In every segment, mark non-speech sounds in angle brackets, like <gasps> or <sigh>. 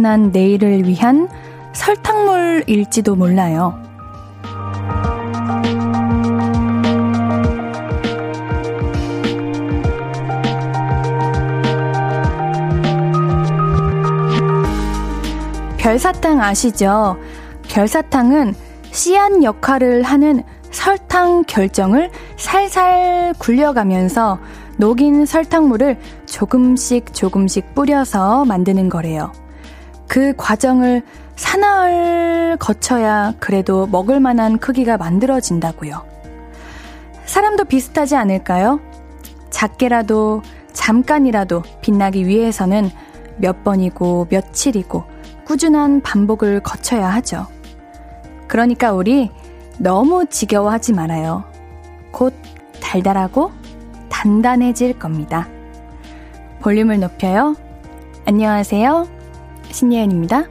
단단한 내일을 위한 설탕물일지도 몰라요. 별사탕 아시죠? 별사탕은 씨앗 역할을 하는 설탕 결정을 살살 굴려가면서 녹인 설탕물을 조금씩 조금씩 뿌려서 만드는 거래요. 그 과정을 사나흘 거쳐야 그래도 먹을 만한 크기가 만들어진다고요. 사람도 비슷하지 않을까요? 작게라도 잠깐이라도 빛나기 위해서는 몇 번이고 며칠이고 꾸준한 반복을 거쳐야 하죠. 그러니까 우리 너무 지겨워하지 말아요. 곧 달달하고 단단해질 겁니다. 볼륨을 높여요. 안녕하세요. 신예은입니다.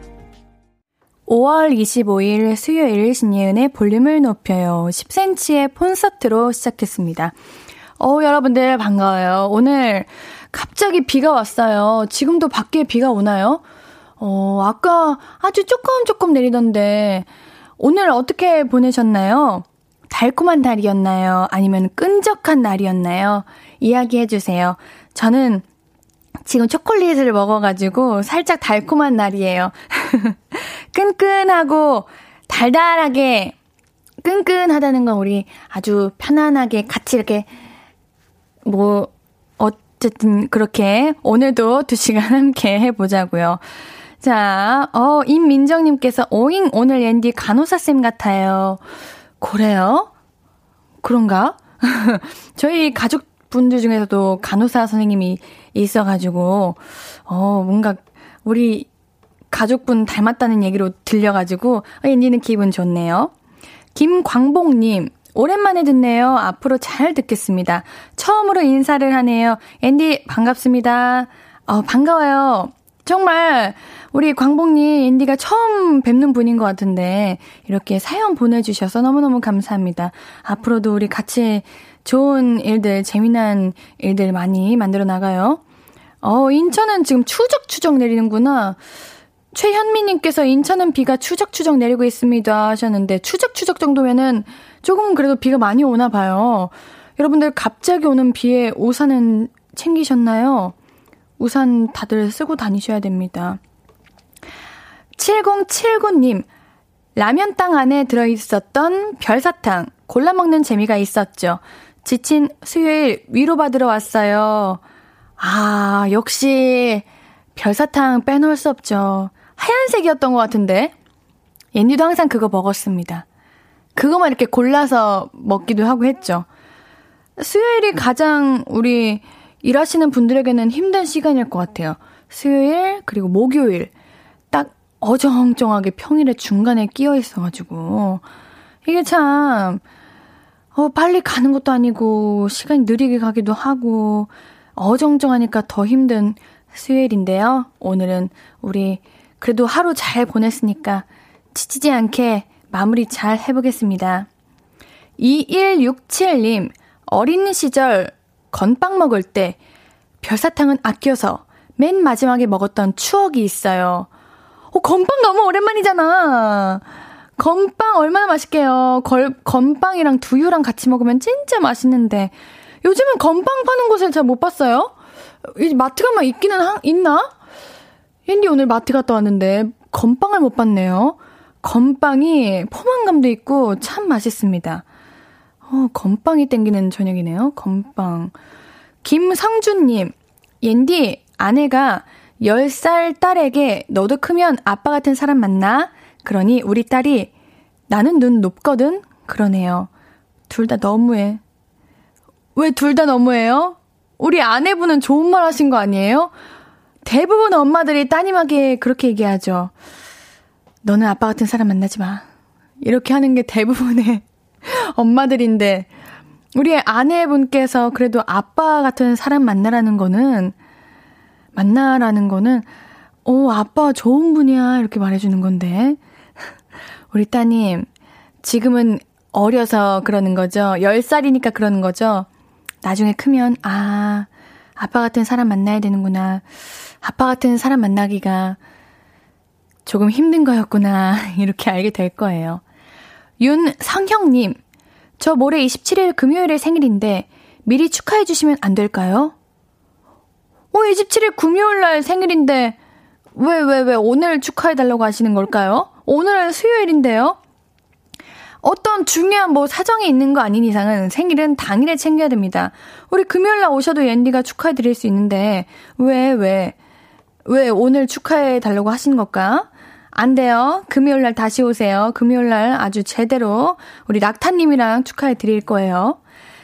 5월 25일 수요일 신예은의 볼륨을 높여요. 10cm의 콘서트로 시작했습니다. 어, 여러분들 반가워요. 오늘 갑자기 비가 왔어요. 지금도 밖에 비가 오나요? 어, 아까 아주 조금 조금 내리던데, 오늘 어떻게 보내셨나요? 달콤한 날이었나요? 아니면 끈적한 날이었나요? 이야기해 주세요. 저는 지금 초콜릿을 먹어가지고 살짝 달콤한 날이에요. <laughs> 끈끈하고 달달하게 끈끈하다는 건 우리 아주 편안하게 같이 이렇게 뭐 어쨌든 그렇게 오늘도 두 시간 함께 해보자고요. 자, 어, 임민정님께서, 오잉, 오늘 앤디 간호사 쌤 같아요. 그래요? 그런가? <laughs> 저희 가족 분들 중에서도 간호사 선생님이 있어가지고, 어, 뭔가, 우리 가족분 닮았다는 얘기로 들려가지고, 앤디는 기분 좋네요. 김광복님, 오랜만에 듣네요. 앞으로 잘 듣겠습니다. 처음으로 인사를 하네요. 앤디, 반갑습니다. 어, 반가워요. 정말 우리 광복님 앤디가 처음 뵙는 분인 것 같은데 이렇게 사연 보내주셔서 너무너무 감사합니다. 앞으로도 우리 같이 좋은 일들, 재미난 일들 많이 만들어 나가요. 어, 인천은 지금 추적추적 내리는구나. 최현미님께서 인천은 비가 추적추적 내리고 있습니다 하셨는데 추적추적 정도면은 조금 그래도 비가 많이 오나 봐요. 여러분들 갑자기 오는 비에 우산은 챙기셨나요? 우산 다들 쓰고 다니셔야 됩니다. 7079님, 라면 땅 안에 들어있었던 별사탕, 골라 먹는 재미가 있었죠. 지친 수요일 위로받으러 왔어요. 아, 역시 별사탕 빼놓을 수 없죠. 하얀색이었던 것 같은데. 옌디도 항상 그거 먹었습니다. 그거만 이렇게 골라서 먹기도 하고 했죠. 수요일이 가장 우리 일하시는 분들에게는 힘든 시간일 것 같아요. 수요일, 그리고 목요일. 딱 어정쩡하게 평일에 중간에 끼어 있어가지고. 이게 참, 어, 빨리 가는 것도 아니고, 시간이 느리게 가기도 하고, 어정쩡하니까 더 힘든 수요일인데요. 오늘은 우리 그래도 하루 잘 보냈으니까 지치지 않게 마무리 잘 해보겠습니다. 2167님, 어린 시절 건빵 먹을 때 별사탕은 아껴서 맨 마지막에 먹었던 추억이 있어요. 어, 건빵 너무 오랜만이잖아. 건빵 얼마나 맛있게요. 걸, 건빵이랑 두유랑 같이 먹으면 진짜 맛있는데. 요즘은 건빵 파는 곳을 잘 못 봤어요. 이 마트 가면 있기는 하, 있나? 앤디 오늘 마트 갔다 왔는데 건빵을 못 봤네요. 건빵이 포만감도 있고 참 맛있습니다. 어, 건빵이 땡기는 저녁이네요. 건빵. 김성준님, 옌디, 아내가 10살 딸에게 너도 크면 아빠 같은 사람 만나? 그러니 우리 딸이 나는 눈 높거든? 그러네요. 둘 다 너무해. 왜 둘 다 너무해요? 우리 아내분은 좋은 말 하신 거 아니에요? 대부분 엄마들이 따님에게 그렇게 얘기하죠. 너는 아빠 같은 사람 만나지 마. 이렇게 하는 게 대부분의 <laughs> 엄마들인데, 우리 아내분께서 그래도 아빠 같은 사람 만나라는 거는, 만나라는 거는, 오, 아빠 좋은 분이야. 이렇게 말해주는 건데. 우리 따님, 지금은 어려서 그러는 거죠. 10살이니까 그러는 거죠. 나중에 크면, 아, 아빠 같은 사람 만나야 되는구나. 아빠 같은 사람 만나기가 조금 힘든 거였구나. <laughs> 이렇게 알게 될 거예요. 윤성형님, 저 모레 27일 금요일에 생일인데 미리 축하해 주시면 안 될까요? 어, 27일 금요일 날 생일인데 왜, 왜, 왜 오늘 축하해 달라고 하시는 걸까요? 오늘은 수요일인데요? 어떤 중요한 뭐 사정이 있는 거 아닌 이상은 생일은 당일에 챙겨야 됩니다. 우리 금요일 날 오셔도 옌디가 축하해 드릴 수 있는데 왜, 왜, 왜 오늘 축하해 달라고 하신 걸까? 안 돼요. 금요일 날 다시 오세요. 금요일 날 아주 제대로 우리 낙타님이랑 축하해 드릴 거예요.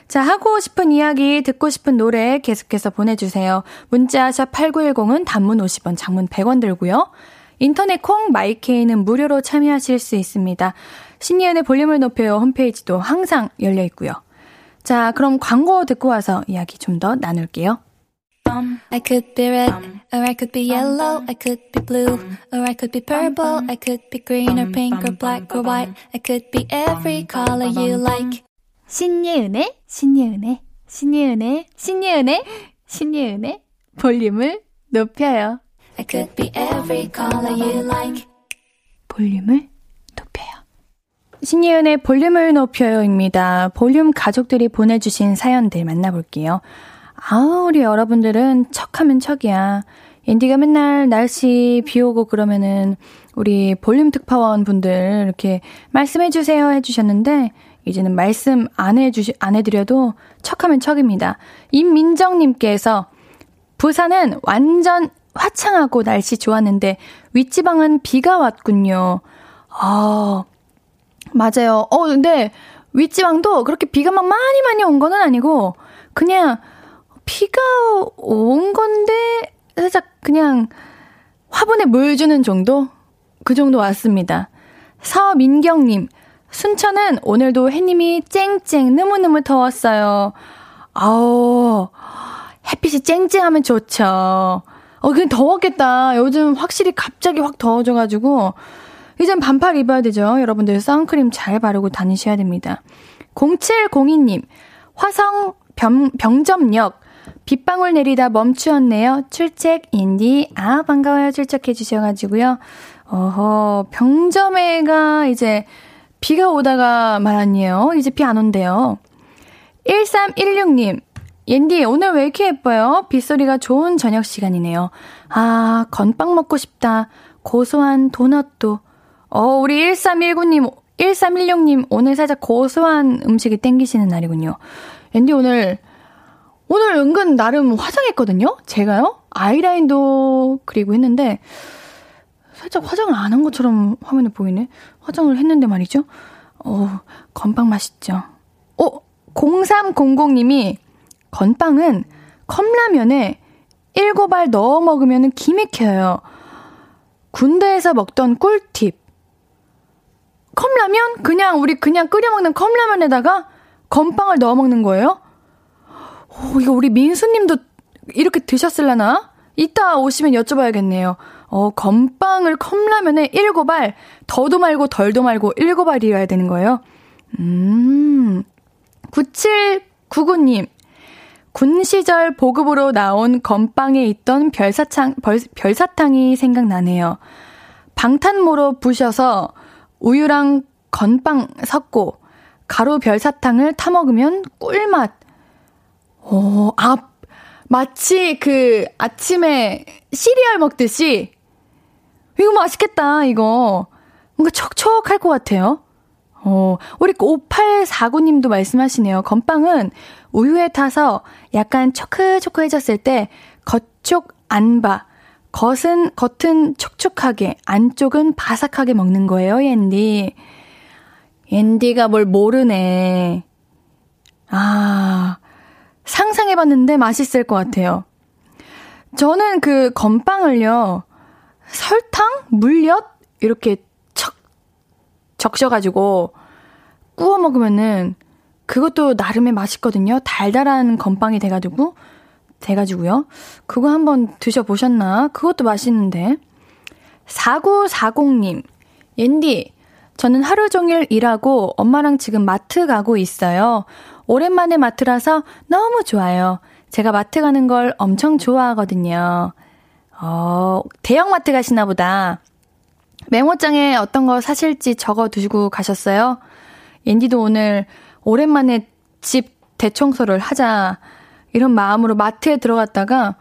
자, 하고 싶은 이야기, 듣고 싶은 노래 계속해서 보내주세요. 문자 샵 8910은 단문 50원, 장문 100원 들고요. 인터넷 콩 마이케이는 무료로 참여하실 수 있습니다. 신예은의 볼륨을 높여요 홈페이지도 항상 열려 있고요. 자, 그럼 광고 듣고 와서 이야기 좀 더 나눌게요. I could be red, or I could be yellow, I could be blue, or I could be purple, I could be green or pink or black or white, I could be every color you like. 신예은의, 신예은의, 신예은의, 신예은의, 신예은의 볼륨을 높여요. I could be every color you like. 볼륨을 높여요. 신예은의 볼륨을 높여요입니다. 볼륨 가족들이 보내주신 사연들 만나볼게요. 아, 우리 여러분들은 척하면 척이야. 인디가 맨날 날씨 비 오고 그러면은 우리 볼륨 특파원 분들 이렇게 말씀해 주세요 해주셨는데 이제는 말씀 안 해주시, 안 해드려도 척하면 척입니다. 임민정님께서 부산은 완전 화창하고 날씨 좋았는데 윗지방은 비가 왔군요. 아, 맞아요. 어, 근데 윗지방도 그렇게 비가 막 많이 많이 온 거는 아니고 그냥 비가 온 건데 살짝 그냥 화분에 물 주는 정도? 그 정도 왔습니다. 서민경님, 순천은 오늘도 해님이 쨍쨍 너무너무 더웠어요. 아우, 햇빛이 쨍쨍하면 좋죠. 어, 그냥 더웠겠다. 요즘 확실히 갑자기 확 더워져가지고, 이젠 반팔 입어야 되죠. 여러분들 선크림 잘 바르고 다니셔야 됩니다. 0702님, 화성 병, 병점역, 빗방울 내리다 멈추었네요. 출첵 인디. 아, 반가워요. 출첵해 주셔가지고요. 어허, 병점에가 이제 비가 오다가 말았네요. 이제 비 안 온대요. 1316님. 옌디, 오늘 왜 이렇게 예뻐요? 빗소리가 좋은 저녁 시간이네요. 아, 건빵 먹고 싶다. 고소한 도넛도. 어, 우리 1319님, 1316님, 오늘 살짝 고소한 음식이 땡기시는 날이군요. 앤디 오늘 오늘 은근 나름 화장했거든요? 제가요? 아이라인도 그리고 했는데, 살짝 화장을 안 한 것처럼 화면에 보이네? 화장을 했는데 말이죠? 어, 건빵 맛있죠? 어, 0300님이, 건빵은 컵라면에 7알 넣어 먹으면 기맥혀요. 군대에서 먹던 꿀팁. 컵라면? 그냥, 우리 그냥 끓여 먹는 컵라면에다가 건빵을 넣어 먹는 거예요? 오, 이거 우리 민수님도 이렇게 드셨을라나? 이따 오시면 여쭤봐야겠네요. 어, 건빵을 컵라면에 7알, 더도 말고 덜도 말고 7알이어야 되는 거예요? 음, 9799님. 군 시절 보급으로 나온 건빵에 있던 별사탕, 벌, 별사탕이 생각나네요. 방탄모로 부셔서 우유랑 건빵 섞고 가루 별사탕을 타먹으면 꿀맛. 오, 아, 마치 그 아침에 시리얼 먹듯이 이거 맛있겠다, 이거. 뭔가 촉촉할 것 같아요. 어, 우리 5849님도 말씀하시네요. 건빵은 우유에 타서 약간 초크초크해졌을 때 겉쪽 안바, 겉은, 겉은 촉촉하게, 안쪽은 바삭하게 먹는 거예요, 옌디. 옌디가 뭘 모르네. 아, 상상해봤는데 맛있을 것 같아요. 저는 그 건빵을요, 설탕? 물엿? 이렇게 척, 적셔가지고 구워 먹으면은 그것도 나름의 맛있거든요. 달달한 건빵이 돼가지고, 돼가지고요. 그거 한번 드셔보셨나? 그것도 맛있는데. 4940님, 옌디, 저는 하루 종일 일하고 엄마랑 지금 마트 가고 있어요. 오랜만에 마트라서 너무 좋아요. 제가 마트 가는 걸 엄청 좋아하거든요. 어, 대형마트 가시나 보다. 메모장에 어떤 거 사실지 적어 두시고 가셨어요? 옌디도 오늘 오랜만에 집 대청소를 하자. 이런 마음으로 마트에 들어갔다가,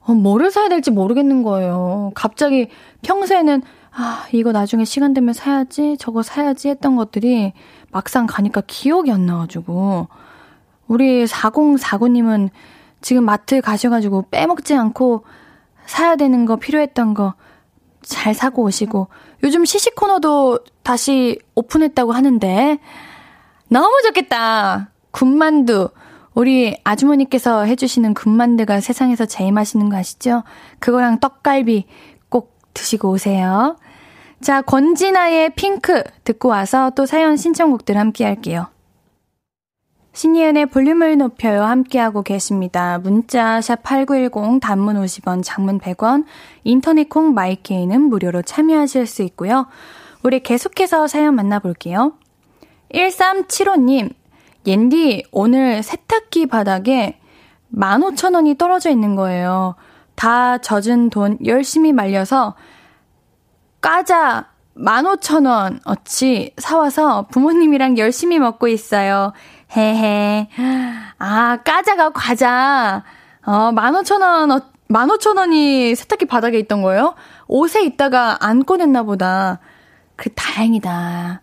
어, 뭐를 사야 될지 모르겠는 거예요. 갑자기 평소에는, 아, 이거 나중에 시간 되면 사야지, 저거 사야지 했던 것들이 막상 가니까 기억이 안 나가지고, 우리 4049님은 지금 마트 가셔가지고 빼먹지 않고 사야 되는 거, 필요했던 거 잘 사고 오시고, 요즘 시식 코너도 다시 오픈했다고 하는데, 너무 좋겠다! 군만두. 우리 아주머니께서 해주시는 군만두가 세상에서 제일 맛있는 거 아시죠? 그거랑 떡갈비 꼭 드시고 오세요. 자, 권진아의 핑크 듣고 와서 또 사연 신청곡들 함께 할게요. 신예은의 볼륨을 높여요 함께하고 계십니다. 문자 샵 8910 단문 50원 장문 100원 인터넷 콩 마이케이는 무료로 참여하실 수 있고요. 우리 계속해서 사연 만나볼게요. 1375님 옌디 오늘 세탁기 바닥에 15,000원이 떨어져 있는 거예요. 다 젖은 돈 열심히 말려서 까자 15,000원 어치 사와서 부모님이랑 열심히 먹고 있어요. 헤헤. 아, 까자가 과자. 어, 15,000원, 어, 15,000원이 세탁기 바닥에 있던 거예요? 옷에 있다가 안 꺼냈나 보다. 그, 다행이다.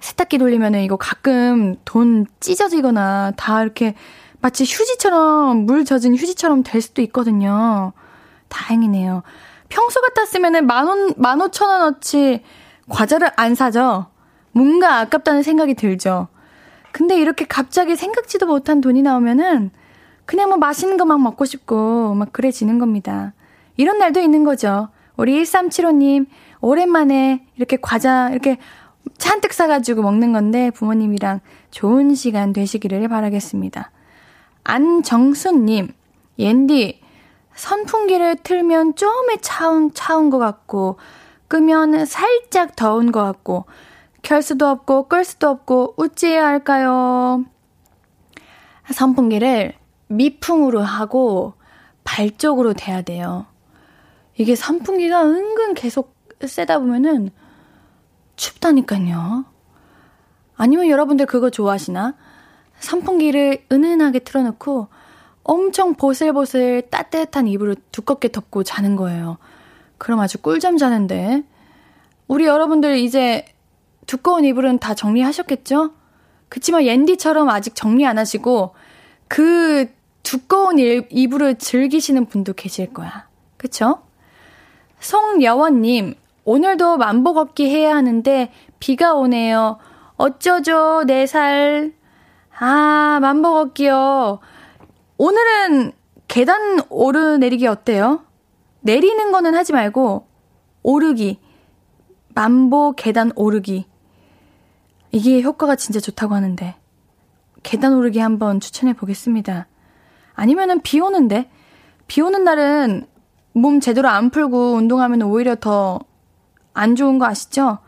세탁기 돌리면은 이거 가끔 돈 찢어지거나 다 이렇게 마치 휴지처럼, 물 젖은 휴지처럼 될 수도 있거든요. 다행이네요. 평소 같았으면은 만 원, 만 오천 원어치 과자를 안 사죠? 뭔가 아깝다는 생각이 들죠? 근데 이렇게 갑자기 생각지도 못한 돈이 나오면은 그냥 뭐 맛있는 거 막 먹고 싶고 막 그래지는 겁니다. 이런 날도 있는 거죠. 우리 1375님, 오랜만에 이렇게 과자 이렇게 잔뜩 사가지고 먹는 건데 부모님이랑 좋은 시간 되시기를 바라겠습니다. 안정수님, 옌디, 선풍기를 틀면 좀에 차운, 차운 것 같고, 끄면 살짝 더운 것 같고, 켤 수도 없고 끌 수도 없고 어찌해야 할까요? 선풍기를 미풍으로 하고 발 쪽으로 대야 돼요. 이게 선풍기가 은근 계속 세다 보면은 춥다니까요. 아니면 여러분들 그거 좋아하시나? 선풍기를 은은하게 틀어놓고 엄청 보슬보슬 따뜻한 이불을 두껍게 덮고 자는 거예요. 그럼 아주 꿀잠 자는데. 우리 여러분들 이제 두꺼운 이불은 다 정리하셨겠죠? 그치만 옌디처럼 아직 정리 안 하시고 그 두꺼운 이불을 즐기시는 분도 계실 거야. 그쵸? 송여원님, 오늘도 만보 걷기 해야 하는데 비가 오네요. 어쩌죠, 네 살. 아, 만보 걷기요. 오늘은 계단 오르내리기 어때요? 내리는 거는 하지 말고, 오르기. 만보 계단 오르기. 이게 효과가 진짜 좋다고 하는데 계단 오르기 한번 추천해 보겠습니다. 아니면은 비 오는데 비 오는 날은 몸 제대로 안 풀고 운동하면 오히려 더 안 좋은 거 아시죠?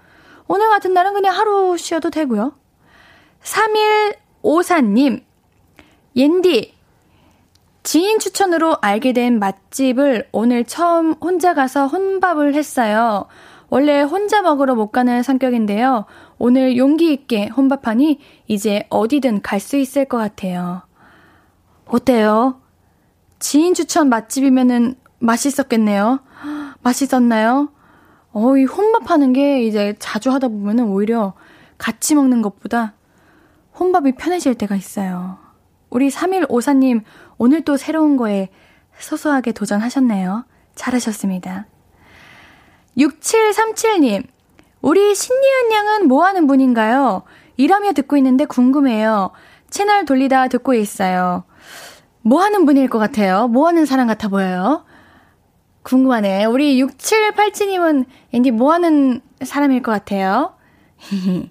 오늘 같은 날은 그냥 하루 쉬어도 되고요. 3154님, 옌디, 지인 추천으로 알게 된 맛집을 오늘 처음 혼자 가서 혼밥을 했어요. 원래 혼자 먹으러 못 가는 성격인데요. 오늘 용기 있게 혼밥하니 이제 어디든 갈 수 있을 것 같아요. 어때요? 지인 추천 맛집이면은 맛있었겠네요. <gasps> 맛있었나요? 어, 이 혼밥하는 게 이제 자주 하다 보면은 오히려 같이 먹는 것보다 혼밥이 편해질 때가 있어요. 우리 3154님, 오늘 또 새로운 거에 소소하게 도전하셨네요. 잘하셨습니다. 6737님, 우리 신예은 양은 뭐 하는 분인가요? 일하며 듣고 있는데 궁금해요. 채널 돌리다 듣고 있어요. 뭐 하는 분일 것 같아요? 뭐 하는 사람 같아 보여요? 궁금하네. 우리 6787님은 왠지 뭐 하는 사람일 것 같아요? <laughs>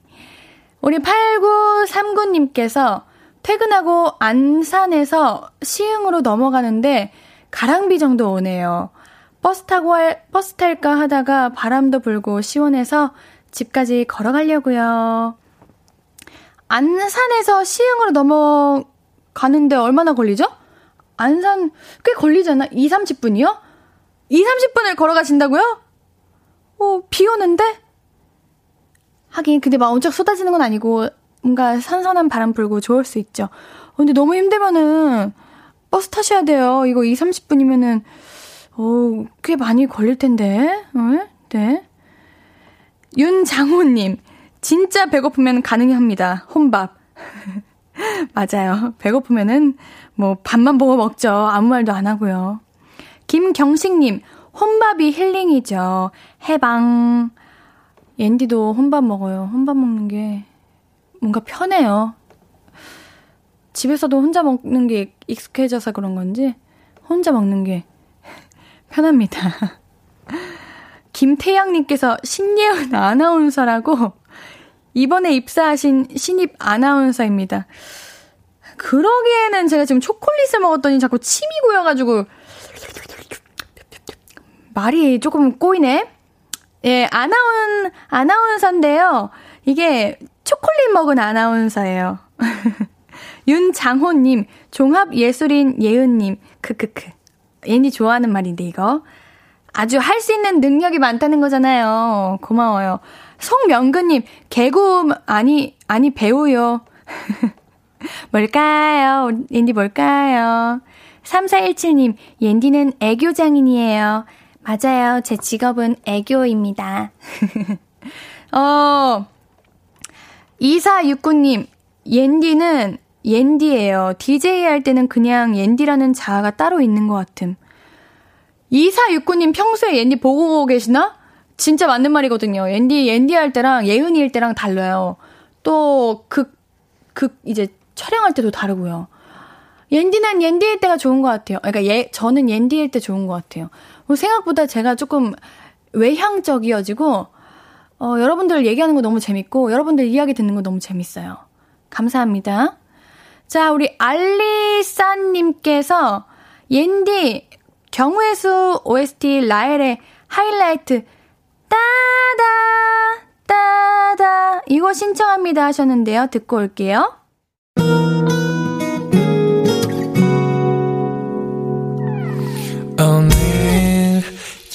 우리 8939님께서 퇴근하고 안산에서 시흥으로 넘어가는데 가랑비 정도 오네요. 버스 타고 할, 버스 탈까 하다가 바람도 불고 시원해서 집까지 걸어가려고요. 안산에서 시흥으로 넘어가는데 얼마나 걸리죠? 안산 꽤 걸리잖아. 2, 30분이요? 2, 30분을 걸어가신다고요? 어, 비 오는데? 하긴, 근데 막 엄청 쏟아지는 건 아니고, 뭔가 선선한 바람 불고 좋을 수 있죠. 어, 근데 너무 힘들면은, 버스 타셔야 돼요. 이거 2, 30분이면은, 어, 꽤 많이 걸릴 텐데. 어? 네. 윤장호님, 진짜 배고프면 가능합니다. 혼밥. <laughs> 맞아요. 배고프면은, 뭐, 밥만 보고 먹죠. 아무 말도 안 하고요. 김경식님, 혼밥이 힐링이죠. 해방. 옌디도 혼밥 먹어요. 혼밥 먹는 게 뭔가 편해요. 집에서도 혼자 먹는 게 익숙해져서 그런 건지 혼자 먹는 게 <laughs> 편합니다. <laughs> 김태양님께서 신예은 아나운서라고 이번에 입사하신 신입 아나운서입니다. 그러기에는 제가 지금 초콜릿을 먹었더니 자꾸 침이 고여가지고 말이 조금 꼬이네. 예, 아나운 아나운서인데요. 이게 초콜릿 먹은 아나운서예요. <laughs> 윤장호님, 종합예술인 예은님, 크크크. 얘니 좋아하는 말인데, 이거. 아주 할 수 있는 능력이 많다는 거잖아요. 고마워요. 송명근님, 개구, 아니, 아니, 배우요. <laughs> 뭘까요? 옌디 뭘까요? 3417님, 옌디는 애교장인이에요. 맞아요. 제 직업은 애교입니다. <laughs> 어, 2469님, 옌디는 옌디예요. DJ 할 때는 그냥 옌디라는 자아가 따로 있는 것 같음. 2469님 평소에 옌디 보고 계시나? 진짜 맞는 말이거든요. 옌디, 옌디 할 때랑 예은이 할 때랑 달라요. 또, 극, 극, 이제 촬영할 때도 다르고요. 옌디는 옌디일 때가 좋은 것 같아요. 그러니까 예, 저는 옌디일 때 좋은 것 같아요. 생각보다 제가 조금 외향적이어지고, 어, 여러분들 얘기하는 거 너무 재밌고, 여러분들 이야기 듣는 거 너무 재밌어요. 감사합니다. 자, 우리 알리산님께서, 옌디, 경우의 수 OST 라엘의 하이라이트, 따다, 따다, 이거 신청합니다 하셨는데요. 듣고 올게요.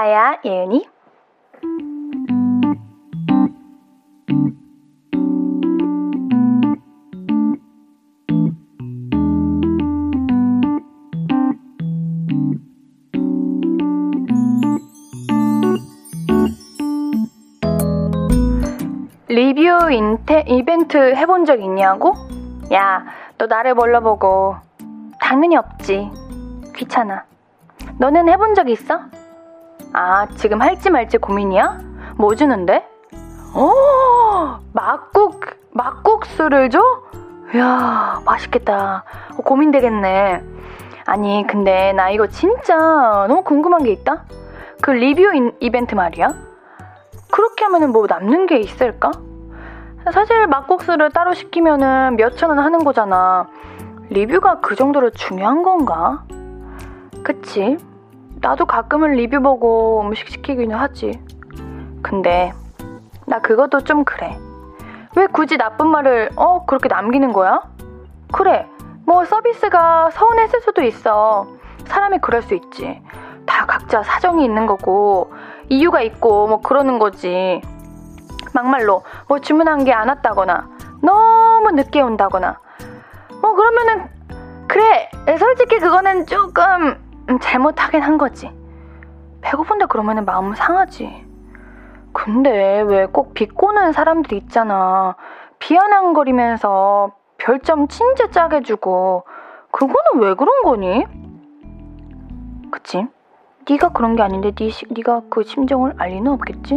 나야, 예은이. 리뷰 인테, 이벤트 해본 적 있냐고? 야, 너 나를 몰라 보고. 당연히 없지. 귀찮아. 너는 해본 적 있어? 아, 지금 할지 말지 고민이야? 뭐 주는데? 오, 막국, 막국수를 줘? 이야, 맛있겠다. 어, 고민되겠네. 아니, 근데 나 이거 진짜 너무 궁금한 게 있다? 그 리뷰 인, 이벤트 말이야? 그렇게 하면은 뭐 남는 게 있을까? 사실 막국수를 따로 시키면은 몇천 원 하는 거잖아. 리뷰가 그 정도로 중요한 건가? 그치? 나도 가끔은 리뷰 보고 음식 시키기는 하지. 근데 나 그것도 좀 그래. 왜 굳이 나쁜 말을 어 그렇게 남기는 거야? 그래. 뭐 서비스가 서운했을 수도 있어. 사람이 그럴 수 있지. 다 각자 사정이 있는 거고 이유가 있고 뭐 그러는 거지. 막말로 뭐 주문한 게 안 왔다거나 너무 늦게 온다거나 뭐 그러면은 그래 솔직히 그거는 조금 잘못하긴 한 거지. 배고픈데 그러면은 마음 상하지. 근데 왜 꼭 비꼬는 사람들이 있잖아. 비아냥거리면서 별점 진짜 짜게 주고 그거는 왜 그런 거니? 그치? 네가 그런 게 아닌데 네, 네가 그 심정을 알 리는 없겠지?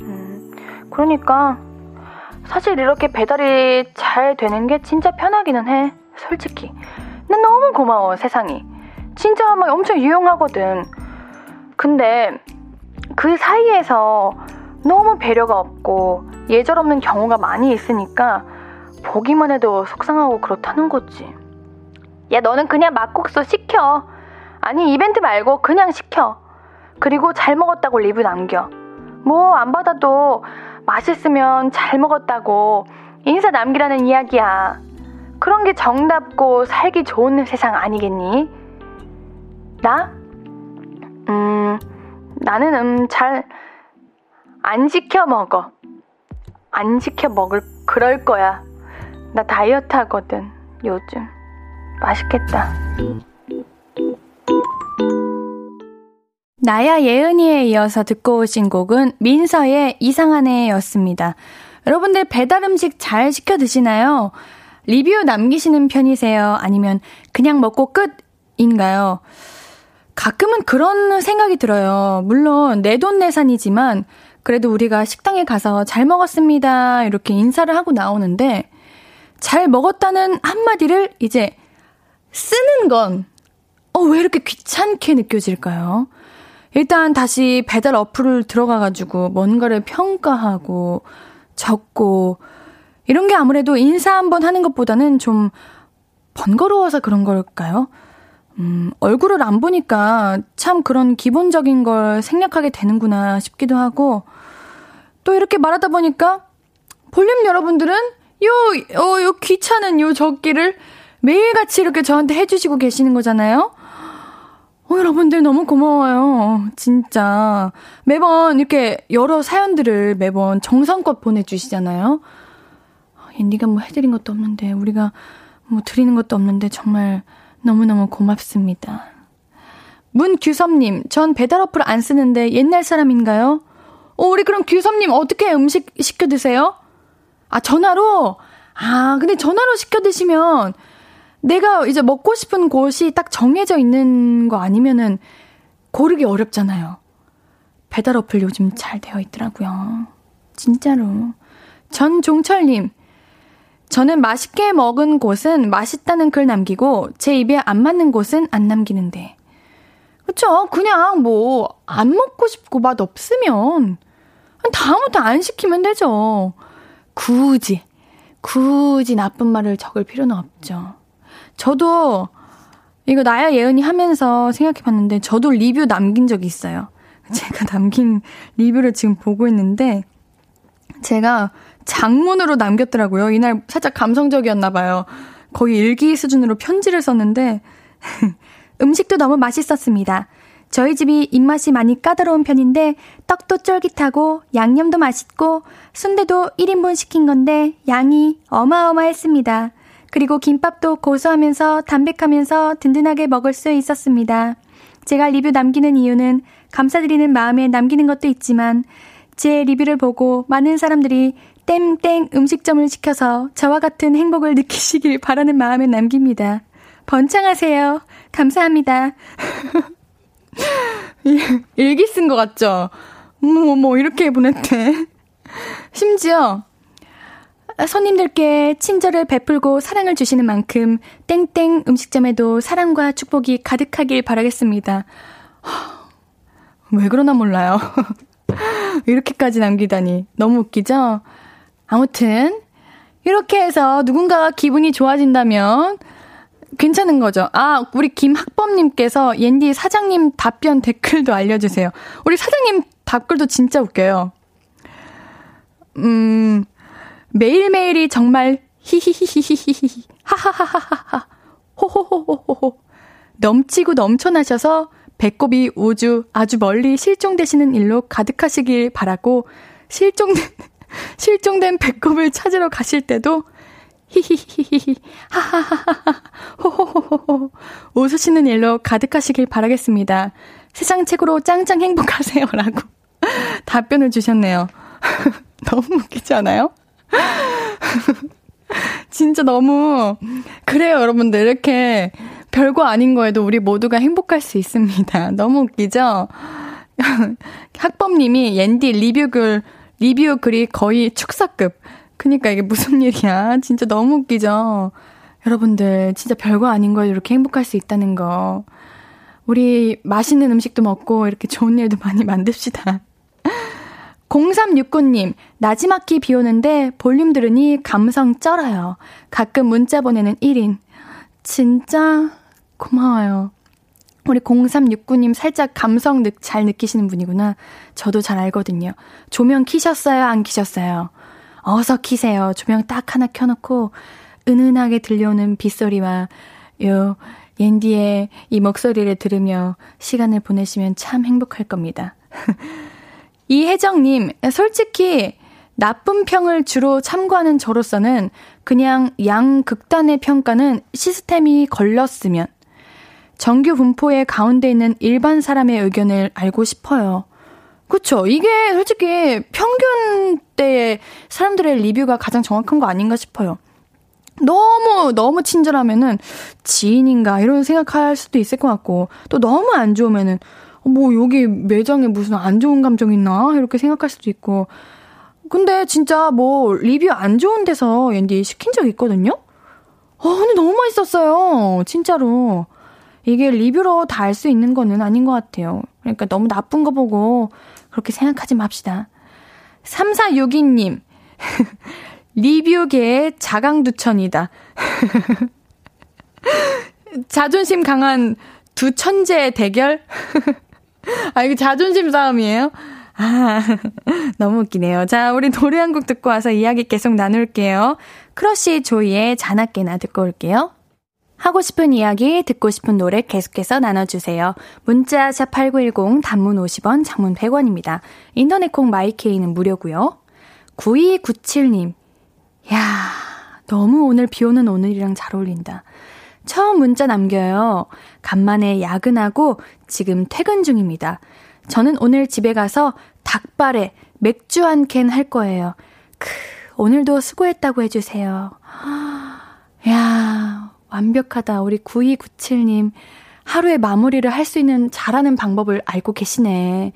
음, 그러니까 사실 이렇게 배달이 잘 되는 게 진짜 편하기는 해. 솔직히. 난 너무 고마워, 세상이. 진짜 막 엄청 유용하거든. 근데 그 사이에서 너무 배려가 없고 예절 없는 경우가 많이 있으니까 보기만 해도 속상하고 그렇다는 거지. 야, 너는 그냥 막국수 시켜. 아니, 이벤트 말고 그냥 시켜. 그리고 잘 먹었다고 리뷰 남겨. 뭐, 안 받아도 맛있으면 잘 먹었다고 인사 남기라는 이야기야. 그런 게 정답고 살기 좋은 세상 아니겠니? 나? 음, 나는 음, 잘, 안 시켜 먹어. 안 시켜 먹을, 그럴 거야. 나 다이어트 하거든, 요즘. 맛있겠다. 나야 예은이에 이어서 듣고 오신 곡은 민서의 이상한 애였습니다. 여러분들 배달 음식 잘 시켜 드시나요? 리뷰 남기시는 편이세요? 아니면 그냥 먹고 끝인가요? 가끔은 그런 생각이 들어요. 물론 내돈내산이지만 그래도 우리가 식당에 가서 잘 먹었습니다. 이렇게 인사를 하고 나오는데 잘 먹었다는 한마디를 이제 쓰는 건, 어, 왜 이렇게 귀찮게 느껴질까요? 일단 다시 배달 어플을 들어가가지고 뭔가를 평가하고 적고 이런 게 아무래도 인사 한번 하는 것보다는 좀 번거로워서 그런 걸까요? 음, 얼굴을 안 보니까 참 그런 기본적인 걸 생략하게 되는구나 싶기도 하고 또 이렇게 말하다 보니까 볼륨 여러분들은 요, 어, 요 귀찮은 요 적기를 매일같이 이렇게 저한테 해주시고 계시는 거잖아요? 어, 여러분들 너무 고마워요. 진짜. 매번 이렇게 여러 사연들을 매번 정성껏 보내주시잖아요. 앤디가 뭐 해드린 것도 없는데, 우리가 뭐 드리는 것도 없는데, 정말 너무너무 고맙습니다. 문규섭님, 전 배달 어플 안 쓰는데 옛날 사람인가요? 어, 우리 그럼 규섭님 어떻게 음식 시켜 드세요? 아, 전화로? 아, 근데 전화로 시켜 드시면 내가 이제 먹고 싶은 곳이 딱 정해져 있는 거 아니면은 고르기 어렵잖아요. 배달 어플 요즘 잘 되어 있더라고요. 진짜로. 전종철님, 저는 맛있게 먹은 곳은 맛있다는 글 남기고 제 입에 안 맞는 곳은 안 남기는데. 그쵸? 그냥 뭐, 안 먹고 싶고 맛 없으면 다음부터 안 시키면 되죠. 굳이, 굳이 나쁜 말을 적을 필요는 없죠. 저도 이거 나야 예은이 하면서 생각해 봤는데 저도 리뷰 남긴 적이 있어요. <laughs> 제가 남긴 리뷰를 지금 보고 있는데 제가 장문으로 남겼더라고요. 이날 살짝 감성적이었나 봐요. 거의 일기 수준으로 편지를 썼는데 <laughs> 음식도 너무 맛있었습니다. 저희 집이 입맛이 많이 까다로운 편인데 떡도 쫄깃하고 양념도 맛있고 순대도 1인분 시킨 건데 양이 어마어마했습니다. 그리고 김밥도 고소하면서 담백하면서 든든하게 먹을 수 있었습니다. 제가 리뷰 남기는 이유는 감사드리는 마음에 남기는 것도 있지만 제 리뷰를 보고 많은 사람들이 땡땡 음식점을 시켜서 저와 같은 행복을 느끼시길 바라는 마음에 남깁니다. 번창하세요. 감사합니다. <laughs> 일기 쓴 것 같죠? 뭐, 뭐, 이렇게 보냈대. 심지어, 손님들께 친절을 베풀고 사랑을 주시는 만큼 땡땡 음식점에도 사랑과 축복이 가득하길 바라겠습니다. 왜 그러나 몰라요. <laughs> 이렇게까지 남기다니. 너무 웃기죠? 아무튼, 이렇게 해서 누군가가 기분이 좋아진다면 괜찮은 거죠. 아, 우리 김학범님께서 옌디 사장님 답변 댓글도 알려주세요. 우리 사장님 답글도 진짜 웃겨요. 음, 매일매일이 정말 히히히히히히 하하하하하 호호호호호호 넘치고 넘쳐나셔서 배꼽이 우주 아주 멀리 실종되시는 일로 가득하시길 바라고 실종된 <laughs> 실종된 배꼽을 찾으러 가실 때도 히히히히히 하하하하 호호호호 웃으시는 일로 가득하시길 바라겠습니다. 세상 최고로 짱짱 행복하세요라고 <laughs> 답변을 주셨네요. <laughs> 너무 웃기지 않아요? 진짜 너무, 그래요, 여러분들. 이렇게 별거 아닌 거에도 우리 모두가 행복할 수 있습니다. 너무 웃기죠? 학범님이 옌디 리뷰글, 리뷰 글이 거의 축사급. 그니까 이게 무슨 <laughs> 일이야. 진짜 너무 웃기죠? 여러분들, 진짜 별거 아닌 거에 이렇게 행복할 수 있다는 거. 우리 맛있는 음식도 먹고 이렇게 좋은 일도 <laughs> 많이 만듭시다. <laughs> 0369님, 나지막히 비 오는데 볼륨 들으니 감성 쩔어요. 가끔 문자 보내는 1인. 진짜 고마워요. 우리 0369님 살짝 감성 느, 잘 느끼시는 분이구나. 저도 잘 알거든요. 조명 키셨어요? 안 키셨어요? 어서 키세요. 조명 딱 하나 켜놓고 은은하게 들려오는 빗소리와 요 옌디의 이 목소리를 들으며 시간을 보내시면 참 행복할 겁니다. <laughs> 이혜정님, 솔직히 나쁜 평을 주로 참고하는 저로서는 그냥 양 극단의 평가는 시스템이 걸렸으면 정규 분포의 가운데 있는 일반 사람의 의견을 알고 싶어요. 그쵸. 이게 솔직히 평균 때의 사람들의 리뷰가 가장 정확한 거 아닌가 싶어요. 너무, 너무 친절하면은 지인인가 이런 생각할 수도 있을 것 같고, 또 너무 안 좋으면은, 뭐 여기 매장에 무슨 안 좋은 감정 있나? 이렇게 생각할 수도 있고. 근데 진짜 뭐 리뷰 안 좋은 데서 앤디 시킨 적 있거든요? 어, 근데 너무 맛있었어요. 진짜로. 이게 리뷰로 다 알 수 있는 거는 아닌 것 같아요. 그러니까 너무 나쁜 거 보고 그렇게 생각하지 맙시다. 3462님. <laughs> 리뷰계의 자강두천이다. <laughs> 자존심 강한 두 천재 대결? <laughs> 아, 이거 자존심 싸움이에요? 아, 너무 웃기네요. 자, 우리 노래 한 곡 듣고 와서 이야기 계속 나눌게요. 크러쉬 조이의 자나깨나 듣고 올게요. 하고 싶은 이야기, 듣고 싶은 노래 계속해서 나눠주세요. 문자 샵8910 단문 50원, 장문 100원입니다. 인터넷 콩 마이케이는 무료고요. 9297님. 야, 너무 오늘 비 오는 오늘이랑 잘 어울린다. 처음 문자 남겨요. 간만에 야근하고 지금 퇴근 중입니다. 저는 오늘 집에 가서 닭발에 맥주 한 캔 할 거예요. 크, 오늘도 수고했다고 해주세요. 야, 완벽하다. 우리 9297님. 하루의 마무리를 할 수 있는 잘하는 방법을 알고 계시네.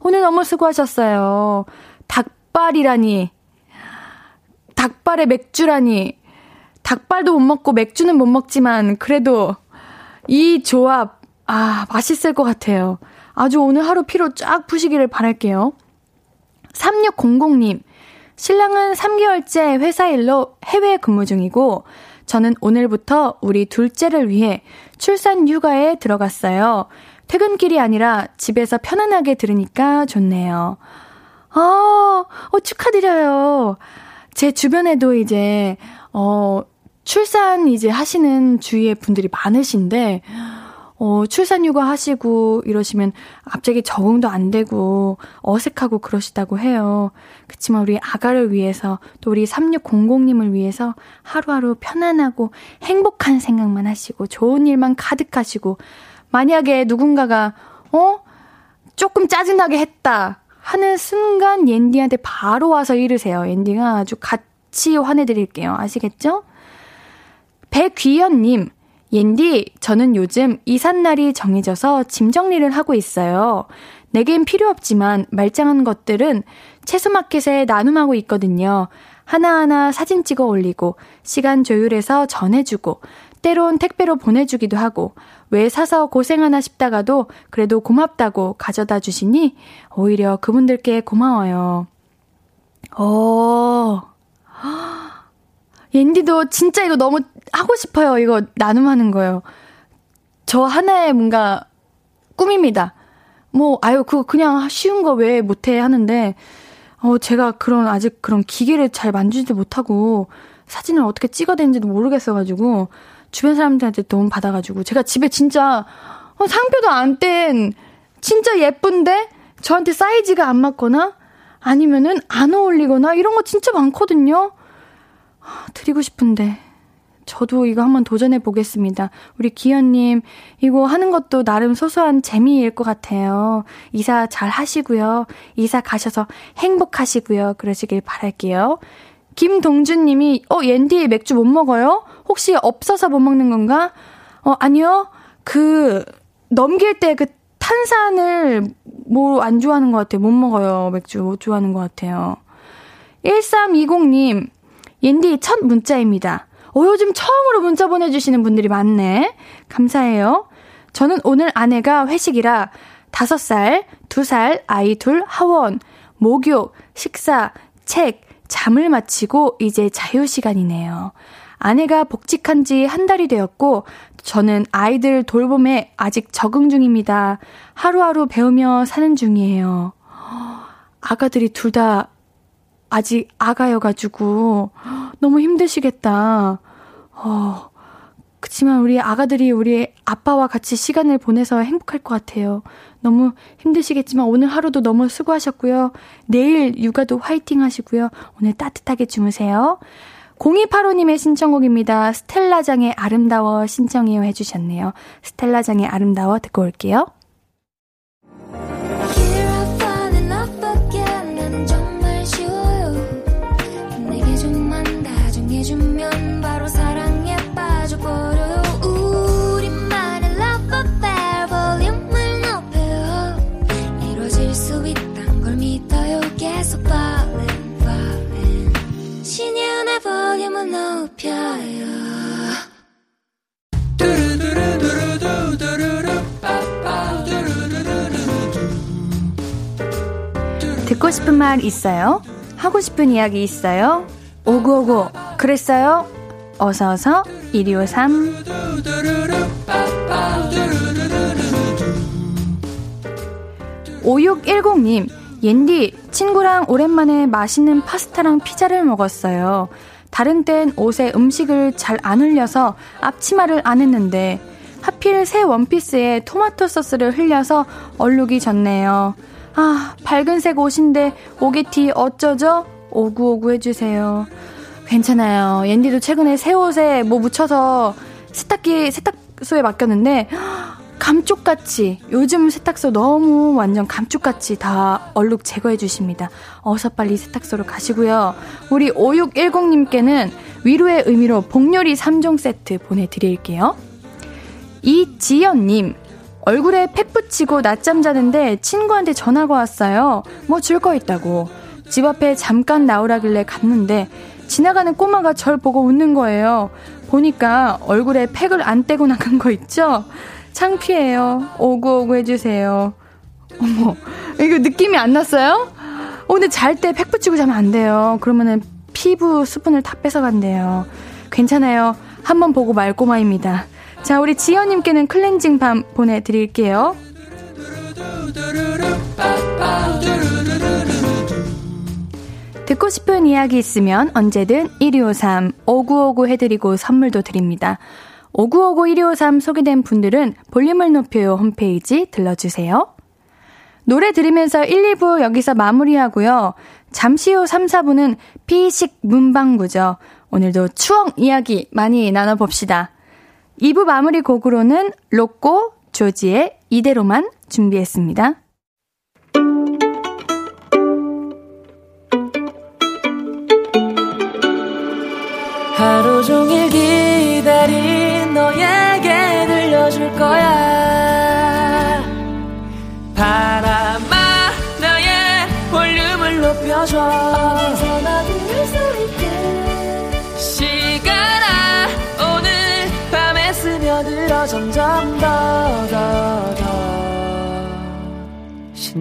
오늘 너무 수고하셨어요. 닭발이라니. 닭발에 맥주라니. 닭발도 못 먹고 맥주는 못 먹지만 그래도 이 조합, 아, 맛있을 것 같아요. 아주 오늘 하루 피로 쫙 푸시기를 바랄게요. 3600님, 신랑은 3개월째 회사 일로 해외 근무 중이고, 저는 오늘부터 우리 둘째를 위해 출산 휴가에 들어갔어요. 퇴근길이 아니라 집에서 편안하게 들으니까 좋네요. 아, 어, 축하드려요. 제 주변에도 이제, 어, 출산 이제 하시는 주위의 분들이 많으신데, 어, 출산 휴가 하시고 이러시면 갑자기 적응도 안 되고 어색하고 그러시다고 해요. 그치만 우리 아가를 위해서 또 우리 3600님을 위해서 하루하루 편안하고 행복한 생각만 하시고 좋은 일만 가득하시고 만약에 누군가가 어? 조금 짜증나게 했다 하는 순간 옌디한테 바로 와서 이르세요. 옌디가 아주 같이 화내드릴게요. 아시겠죠? 백귀연님, 옌디, 저는 요즘 이삿날이 정해져서 짐 정리를 하고 있어요. 내겐 필요 없지만 말짱한 것들은 채소마켓에 나눔하고 있거든요. 하나하나 사진 찍어 올리고, 시간 조율해서 전해주고, 때론 택배로 보내주기도 하고, 왜 사서 고생하나 싶다가도 그래도 고맙다고 가져다 주시니 오히려 그분들께 고마워요. 어, 옌디도 진짜 이거 너무 하고 싶어요. 이거 나눔하는 거예요. 저 하나의 뭔가 꿈입니다. 뭐, 아유, 그거 그냥 쉬운 거 왜 못해 하는데, 어, 제가 그런, 아직 그런 기계를 잘 만지지도 못하고, 사진을 어떻게 찍어야 되는지도 모르겠어가지고, 주변 사람들한테 도움 받아가지고, 제가 집에 진짜, 어, 상표도 안 뗀, 진짜 예쁜데, 저한테 사이즈가 안 맞거나, 아니면은 안 어울리거나, 이런 거 진짜 많거든요? 드리고 싶은데. 저도 이거 한번 도전해 보겠습니다. 우리 기현님, 이거 하는 것도 나름 소소한 재미일 것 같아요. 이사 잘 하시고요. 이사 가셔서 행복하시고요. 그러시길 바랄게요. 김동준님이, 어, 옌디 맥주 못 먹어요? 혹시 없어서 못 먹는 건가? 어, 아니요. 그, 넘길 때 그 탄산을 뭐 안 좋아하는 것 같아요. 못 먹어요. 맥주 못 좋아하는 것 같아요. 1320님, 옌디 첫 문자입니다. 어, 요즘 처음으로 문자 보내주시는 분들이 많네. 감사해요. 저는 오늘 아내가 회식이라 5살, 2살, 아이 둘 하원, 목욕, 식사, 책, 잠을 마치고 이제 자유시간이네요. 아내가 복직한 지 한 달이 되었고, 저는 아이들 돌봄에 아직 적응 중입니다. 하루하루 배우며 사는 중이에요. 아가들이 둘 다 아직 아가여가지고, 너무 힘드시겠다. 어, 그치만 우리 아가들이 우리 아빠와 같이 시간을 보내서 행복할 것 같아요. 너무 힘드시겠지만 오늘 하루도 너무 수고하셨고요. 내일 육아도 화이팅 하시고요. 오늘 따뜻하게 주무세요. 0285님의 신청곡입니다. 스텔라장의 아름다워 신청해요 해주셨네요. 스텔라장의 아름다워 듣고 올게요. 듣고 싶은 말 있어요? 하고 싶은 이야기 있어요? 오구오구 그랬어요? 어서어서 1253 5610님 옌디 친구랑 오랜만에 맛있는 파스타랑 피자를 먹었어요. 다른 땐 옷에 음식을 잘 안 흘려서 앞치마를 안 했는데 하필 새 원피스에 토마토 소스를 흘려서 얼룩이 졌네요. 아, 밝은색 옷인데 오게티 어쩌죠? 오구오구 해주세요. 괜찮아요. 옌디도 최근에 새 옷에 뭐 묻혀서 세탁기, 세탁소에 맡겼는데 감쪽같이 요즘 세탁소 너무 완전 감쪽같이 다 얼룩 제거해 주십니다. 어서 빨리 세탁소로 가시고요. 우리 5610님께는 위로의 의미로 복요리 3종 세트 보내드릴게요. 이지연님, 얼굴에 팩 붙이고 낮잠 자는데 친구한테 전화가 왔어요. 뭐 줄 거 있다고. 집 앞에 잠깐 나오라길래 갔는데 지나가는 꼬마가 절 보고 웃는 거예요. 보니까 얼굴에 팩을 안 떼고 나간 거 있죠? 창피해요. 오구오구 해주세요. 어머, 이거 느낌이 안 났어요? 오늘 잘 때 팩 붙이고 자면 안 돼요. 그러면은 피부 수분을 다 뺏어간대요. 괜찮아요. 한번 보고 말꼬마입니다. 자, 우리 지연님께는 클렌징 밤 보내드릴게요. 듣고 싶은 이야기 있으면 언제든 1253 5959 해드리고 선물도 드립니다. 5959-1253 소개된 분들은 볼륨을 높여요 홈페이지 들러주세요. 노래 들으면서 1, 2부 여기서 마무리하고요. 잠시 후 3, 4부는 피식 문방구죠. 오늘도 추억 이야기 많이 나눠봅시다. 2부 마무리 곡으로는 로꼬, 조지의 이대로만 준비했습니다. 하루 종일 기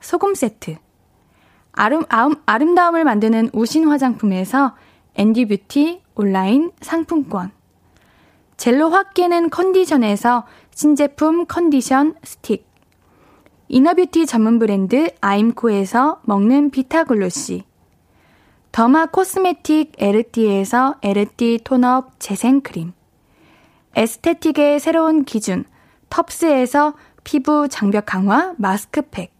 소금 세트. 아름, 아름, 아름다움을 만드는 우신 화장품에서 앤디 뷰티 온라인 상품권. 젤로 확 깨는 컨디션에서 신제품 컨디션 스틱. inner beauty 전문 브랜드 아임코에서 먹는 비타글로시. derma cosmetic 에르띠에서 에르띠 tone-up 재생크림. aesthetic의 새로운 기준. 텁스에서 피부 장벽 강화 마스크팩.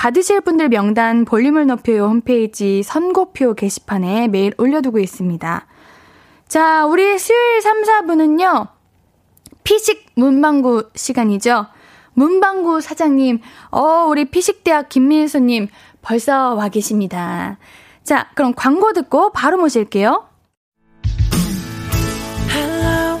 받으실 분들 명단 볼륨을 높여요 홈페이지 선곡표 게시판에 매일 올려두고 있습니다. 자, 우리 수요일 3, 4부는요, 피식 문방구 시간이죠. 문방구 사장님, 어, 우리 피식대학 김민수님 벌써 와 계십니다. 자, 그럼 광고 듣고 바로 모실게요. Hello,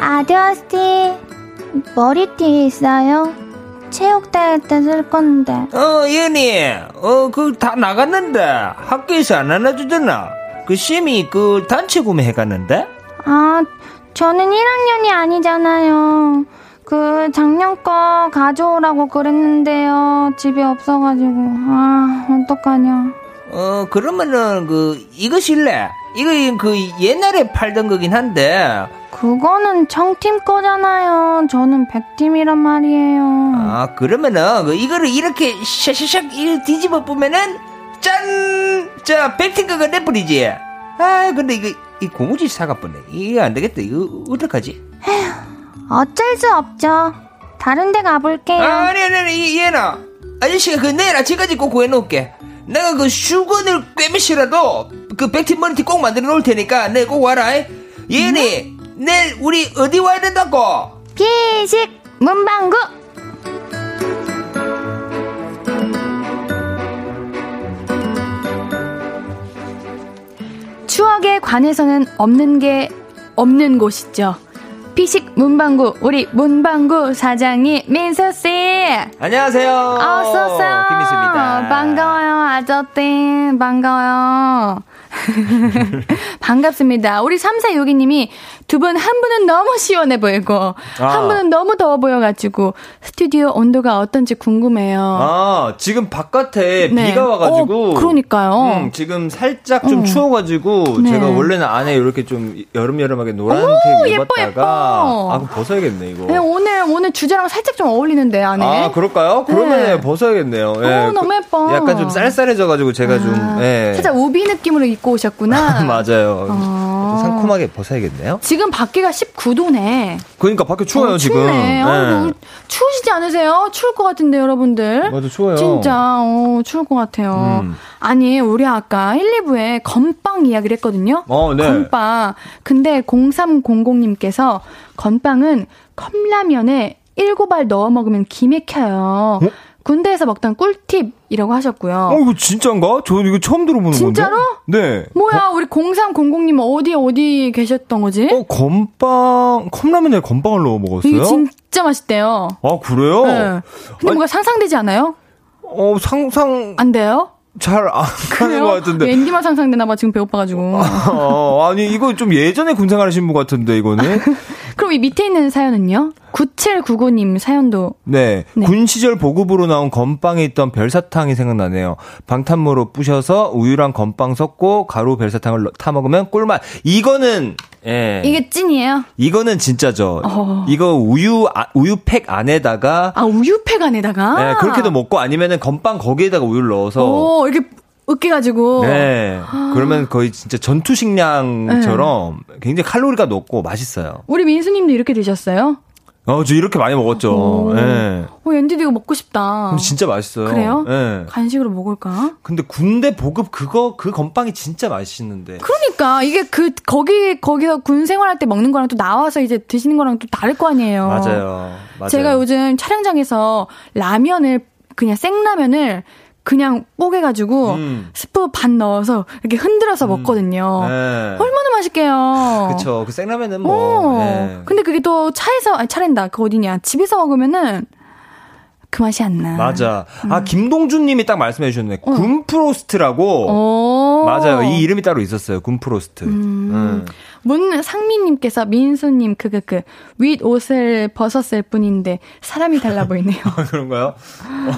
아저씨 머리띠 있어요? 체육대회 때 쓸 건데. 어, 얘니, 어, 그, 다 나갔는데, 학교에서 안 안아주잖아. 그, 심이, 그, 단체 구매해 갔는데? 아, 저는 1학년이 아니잖아요. 그, 작년 거 가져오라고 그랬는데요. 집에 없어가지고. 아, 어떡하냐. 어, 그러면은, 그, 이거 실래? 이거, 그, 옛날에 팔던 거긴 한데, 그거는 청팀 거잖아요. 저는 백팀이란 말이에요. 아, 그러면은, 그 이거를 이렇게 샤샤샥 뒤집어 보면은, 짠! 자, 백팀 거가 내버리지. 아, 근데 이거, 이 고무줄 사과보네. 이거 안 되겠다. 이거, 어떡하지? 에휴, 어쩔 수 없죠. 다른 데 가볼게요. 아, 아니, 아니, 아니, 얘나. 아저씨가 그 내일 아침까지 꼭 구해놓을게. 내가 그 수건을 꿰매시라도 그 백팀 머리티 꼭 만들어 놓을 테니까 내일 꼭 와라. 얘네, 음? 내일 우리 어디 와야 된다고? 피식 문방구. 추억에 관해서는 없는 게 없는 곳이죠. 피식 문방구 우리 문방구 사장님 민수 씨. 안녕하세요. 어서 오세요. 김민수입니다. 반가워요 아저씨 반가워요. <laughs> 반갑습니다. 우리 3462님이 두 분 한 분은 너무 시원해 보이고 아. 한 분은 너무 더워 보여가지고 스튜디오 온도가 어떤지 궁금해요. 아 지금 바깥에 네. 비가 와가지고 어, 그러니까요. 음, 지금 살짝 좀 어. 추워가지고 네. 제가 원래는 안에 이렇게 좀 여름여름하게 노란 티 입었다가 아 그럼 벗어야겠네 이거. 네, 오늘 오늘 주제랑 살짝 좀 어울리는데 안에. 아 그럴까요? 그러면 네. 벗어야겠네요. 예. 어, 너무 예뻐. 약간 좀 쌀쌀해져가지고 제가 아, 좀 예. 살짝 우비 느낌으로 입고 오셨구나. <laughs> 맞아요. 아. 상큼하게 벗어야겠네요. 지금 밖에가 19도네. 그러니까 밖에 추워요, 어, 지금. 네. 어, 추우시지 않으세요? 추울 것 같은데, 여러분들. 맞아, 추워요. 진짜, 어, 추울 것 같아요. 음. 아니, 우리 아까 1, 2부에 건빵 이야기를 했거든요. 어, 네. 건빵. 근데 0300님께서 건빵은 컵라면에 7알 넣어 먹으면 기맥혀요. 어? 군대에서 먹던 꿀팁이라고 하셨고요. 어, 이거 진짠가? 저 이거 처음 들어보는 진짜로? 건데. 진짜로? 네. 뭐야, 어? 우리 0300님 어디, 어디 계셨던 거지? 어, 건빵, 컵라면에 건빵을 넣어 먹었어요? 이게 진짜 맛있대요. 아, 그래요? 네. 근데 아니, 뭔가 상상되지 않아요? 어, 상상. 안 돼요? 잘안 가는 것 같은데. 웬디만 상상되나봐, 지금 배고파가지고. <laughs> 어, 아니, 이거 좀 예전에 군생활하신 분 같은데, 이거는. <laughs> 그럼 이 밑에 있는 사연은요? 9799님 사연도. 네. 네. 군 시절 보급으로 나온 건빵에 있던 별사탕이 생각나네요. 방탄모로 부셔서 우유랑 건빵 섞고 가루 별사탕을 타 먹으면 꿀맛. 이거는 예. 이게 찐이에요? 이거는 진짜죠. 어. 이거 우유 아, 우유팩 안에다가 아 우유팩 안에다가 예, 그렇게도 먹고 아니면은 건빵 거기에다가 우유를 넣어서 오, 이렇게 으깨가지고. 네. 그러면 거의 진짜 전투식량처럼 굉장히 칼로리가 높고 맛있어요. 우리 민수님도 이렇게 드셨어요? 어, 저 이렇게 많이 먹었죠. 오. 예. 어, 앤디도 이거 먹고 싶다. 근데 진짜 맛있어요. 그래요? 예. 간식으로 먹을까? 근데 군대 보급 그거 그 건빵이 진짜 맛있는데. 그러니까 이게 그 거기 거기서 군 생활할 때 먹는 거랑 또 나와서 이제 드시는 거랑 또 다를 거 아니에요. 맞아요. 맞아요. 제가 요즘 촬영장에서 라면을 그냥 생라면을 그냥 뽀개가지고 음. 스프 반 넣어서 이렇게 흔들어서 먹거든요. 네. 얼마나 맛있게요. 그쵸. 그 생라면은 어. 뭐. 예. 근데 그게 또 차에서 아니 차랜다. 그 어디냐? 집에서 먹으면은 그 맛이 안 나. 맞아. 음. 아, 김동준 님이 딱 말씀해 주셨네. 군프로스트라고. 어. 맞아요. 이 이름이 따로 있었어요. 군프로스트. 음. 문 상민님께서 민수님 그그 그 윗 옷을 벗었을 뿐인데 사람이 달라 보이네요. <laughs> 그런가요?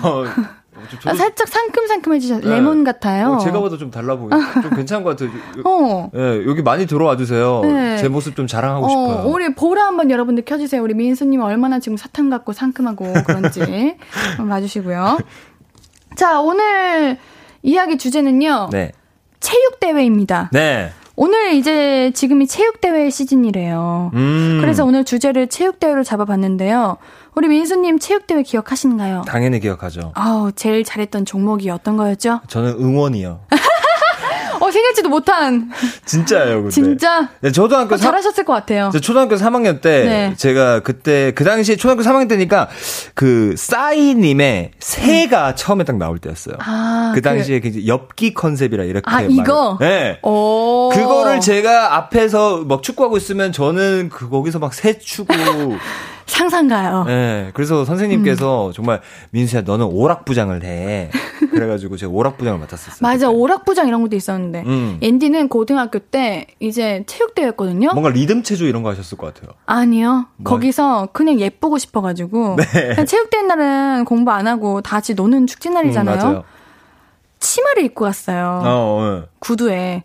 어, <laughs> 아, 살짝 상큼상큼해지셨. 네. 레몬 같아요. 어, 제가 봐도 좀 달라 보여요. 좀 괜찮은 것 같아요. 어. 예, 여기 많이 들어와 주세요. 네. 제 모습 좀 자랑하고 어, 싶어요. 우리 보라 한번 여러분들 켜주세요. 우리 민수님 얼마나 지금 사탕 같고 상큼하고 그런지 <laughs> 한번 봐주시고요. 자, 오늘 이야기 주제는요. 네. 체육 대회입니다. 네. 오늘 이제 지금이 체육대회 시즌이래요. 음. 그래서 오늘 주제를 체육대회로 잡아봤는데요. 우리 민수님 체육대회 기억하시는가요? 당연히 기억하죠. 아우, 제일 잘했던 종목이 어떤 거였죠? 저는 응원이요. <laughs> 어, 생각지도 못한. 진짜예요, 근데. 진짜? 네, 초등학교 어, 사- 잘하셨을 것 같아요. 저 초등학교 3학년 때 네. 제가 그때 그 당시에 초등학교 3학년 때니까 그 싸이 님의 새가 처음에 딱 나올 때였어요. 음. 아, 그 당시에 그 엽기 컨셉이라 이렇게 아, 이거? 네. 오. 그거를 제가 앞에서 막 축구하고 있으면 저는 그 거기서 막 새 추고 <laughs> 상상가요. 네. 그래서 선생님께서 음. 정말 민수야 너는 오락부장을 해. <laughs> 그래가지고 제가 오락부장을 맡았었어요. 맞아, 오락부장 이런 것도 있었는데. 음. 앤디는 고등학교 때 이제 체육대회였거든요. 뭔가 리듬 체조 이런 거 하셨을 것 같아요. 아니요. 뭐? 거기서 그냥 예쁘고 싶어가지고. 네. 체육대회 날은 공부 안 하고 다 같이 노는 축제 날이잖아요. 음. 치마를 입고 갔어요. 어, 어. 구두에.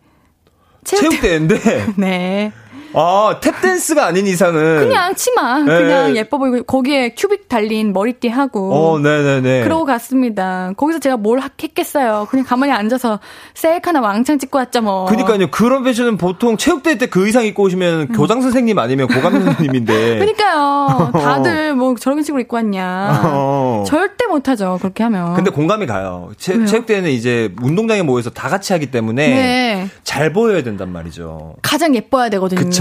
체육대회. 체육대회인데 <laughs> 네. 아 탭댄스가 아닌 이상은 그냥 치마. 네. 그냥 예뻐 보이고 거기에 큐빅 달린 머리띠 하고. 어, 네네네. 그러고 갔습니다. 거기서 제가 뭘 하- 했겠어요. 그냥 가만히 앉아서 셀카 하나 왕창 찍고 왔죠 뭐. 그니까요. 그런 패션은 보통 체육대회 때 그 의상 입고 오시면 교장 선생님 아니면 고감 선생님인데. <laughs> 음. 그러니까요. 다들 뭐 저런 식으로 입고 왔냐. 어. 절대 못하죠. 그렇게 하면. 근데 공감이 가요. 체, 왜요? 체 육대회는 이제 운동장에 모여서 다 같이 하기 때문에 네. 잘 보여야 된단 말이죠. 가장 예뻐야 되거든요. 그쵸.